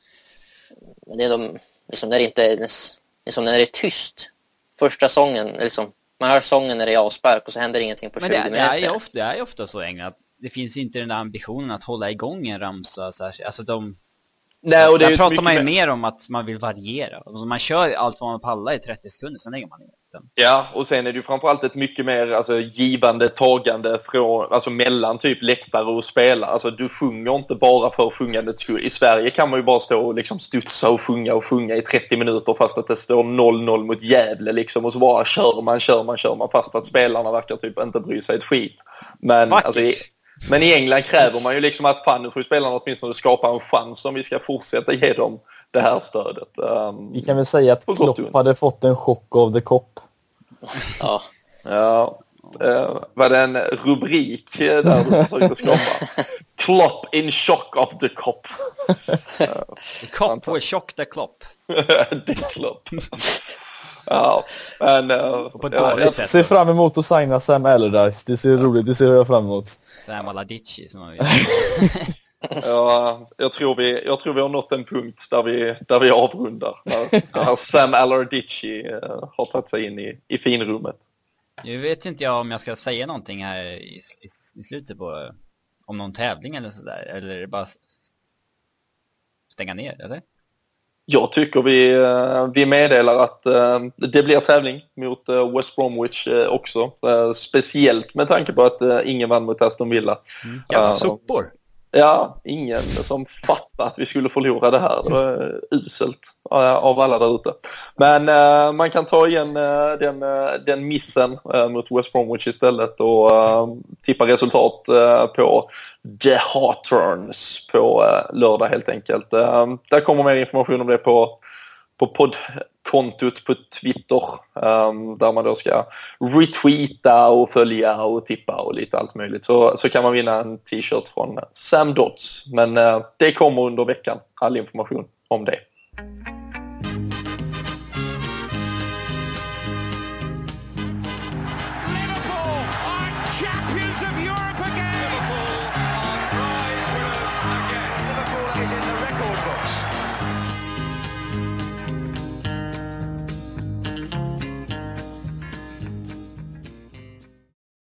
Speaker 2: men det är de, liksom, när det inte liksom, när det är tyst, första sången, liksom, man hör sången när det är avspark och så händer ingenting på 20
Speaker 5: Men det,
Speaker 2: minuter.
Speaker 5: Det är, ofta, det är ofta så England att det finns inte den där ambitionen att hålla igång en ramsa. Så här, alltså de... Nej, och det Där pratar man ju mer om att man vill variera. Alltså man kör allt vad man pallar i 30 sekunder, sen lägger man ner den.
Speaker 3: Ja, och sen är det ju framförallt ett mycket mer alltså, givande, tagande från, alltså mellan typ läktare och spelare. Alltså du sjunger inte bara för sjungandets skull. I Sverige kan man ju bara stå och liksom studsa och sjunga och sjunga i 30 minuter fast att det står 0-0 mot Gävle liksom och så bara kör man, kör man, kör man fast att spelarna verkar typ inte bry sig ett skit. Men alltså, i, men i England kräver man ju liksom att fan nu får spelarna åtminstone skapa en chans om vi ska fortsätta ge dem det här stödet. Um,
Speaker 4: vi kan väl säga att Klopp hade fått en chock av the cop.
Speaker 3: Ja. ja. Uh, var det en rubrik där du försökte skapa? Klopp in shock of the cop.
Speaker 5: Uh, cop will shock the Klopp.
Speaker 3: the Klopp. Ja, men... Uh,
Speaker 4: på ja, jag ser fram emot att signa Sam Allardyce. Det ser roligt det ser jag fram emot.
Speaker 5: Sam Allardyce som man vill.
Speaker 3: Ja, jag tror, vi, jag tror vi har nått en punkt där vi, där vi avrundar. När, när Sam Allardyce uh, har tagit sig in i, i finrummet.
Speaker 5: Nu vet inte jag om jag ska säga någonting här i, i, i slutet på om någon tävling eller sådär. Eller bara stänga ner, eller?
Speaker 3: Jag tycker vi, eh, vi meddelar att eh, det blir tävling mot eh, West Bromwich också. Speciellt med tanke på att ingen vann mot Aston Villa.
Speaker 5: Mm. Jävla sopor!
Speaker 3: Ja, ingen som fattade att vi skulle förlora det här. Det var eh, uselt eh, av alla där ute. Men eh, man kan ta igen den, den missen mot West Bromwich istället och tippa resultat på The Hawthorns på uh, lördag helt enkelt. Uh, där kommer mer information om det på, på kontot på Twitter um, där man då ska retweeta och följa och tippa och lite allt möjligt. Så, så kan man vinna en t-shirt från Sam Dots. Men uh, det kommer under veckan, all information om det.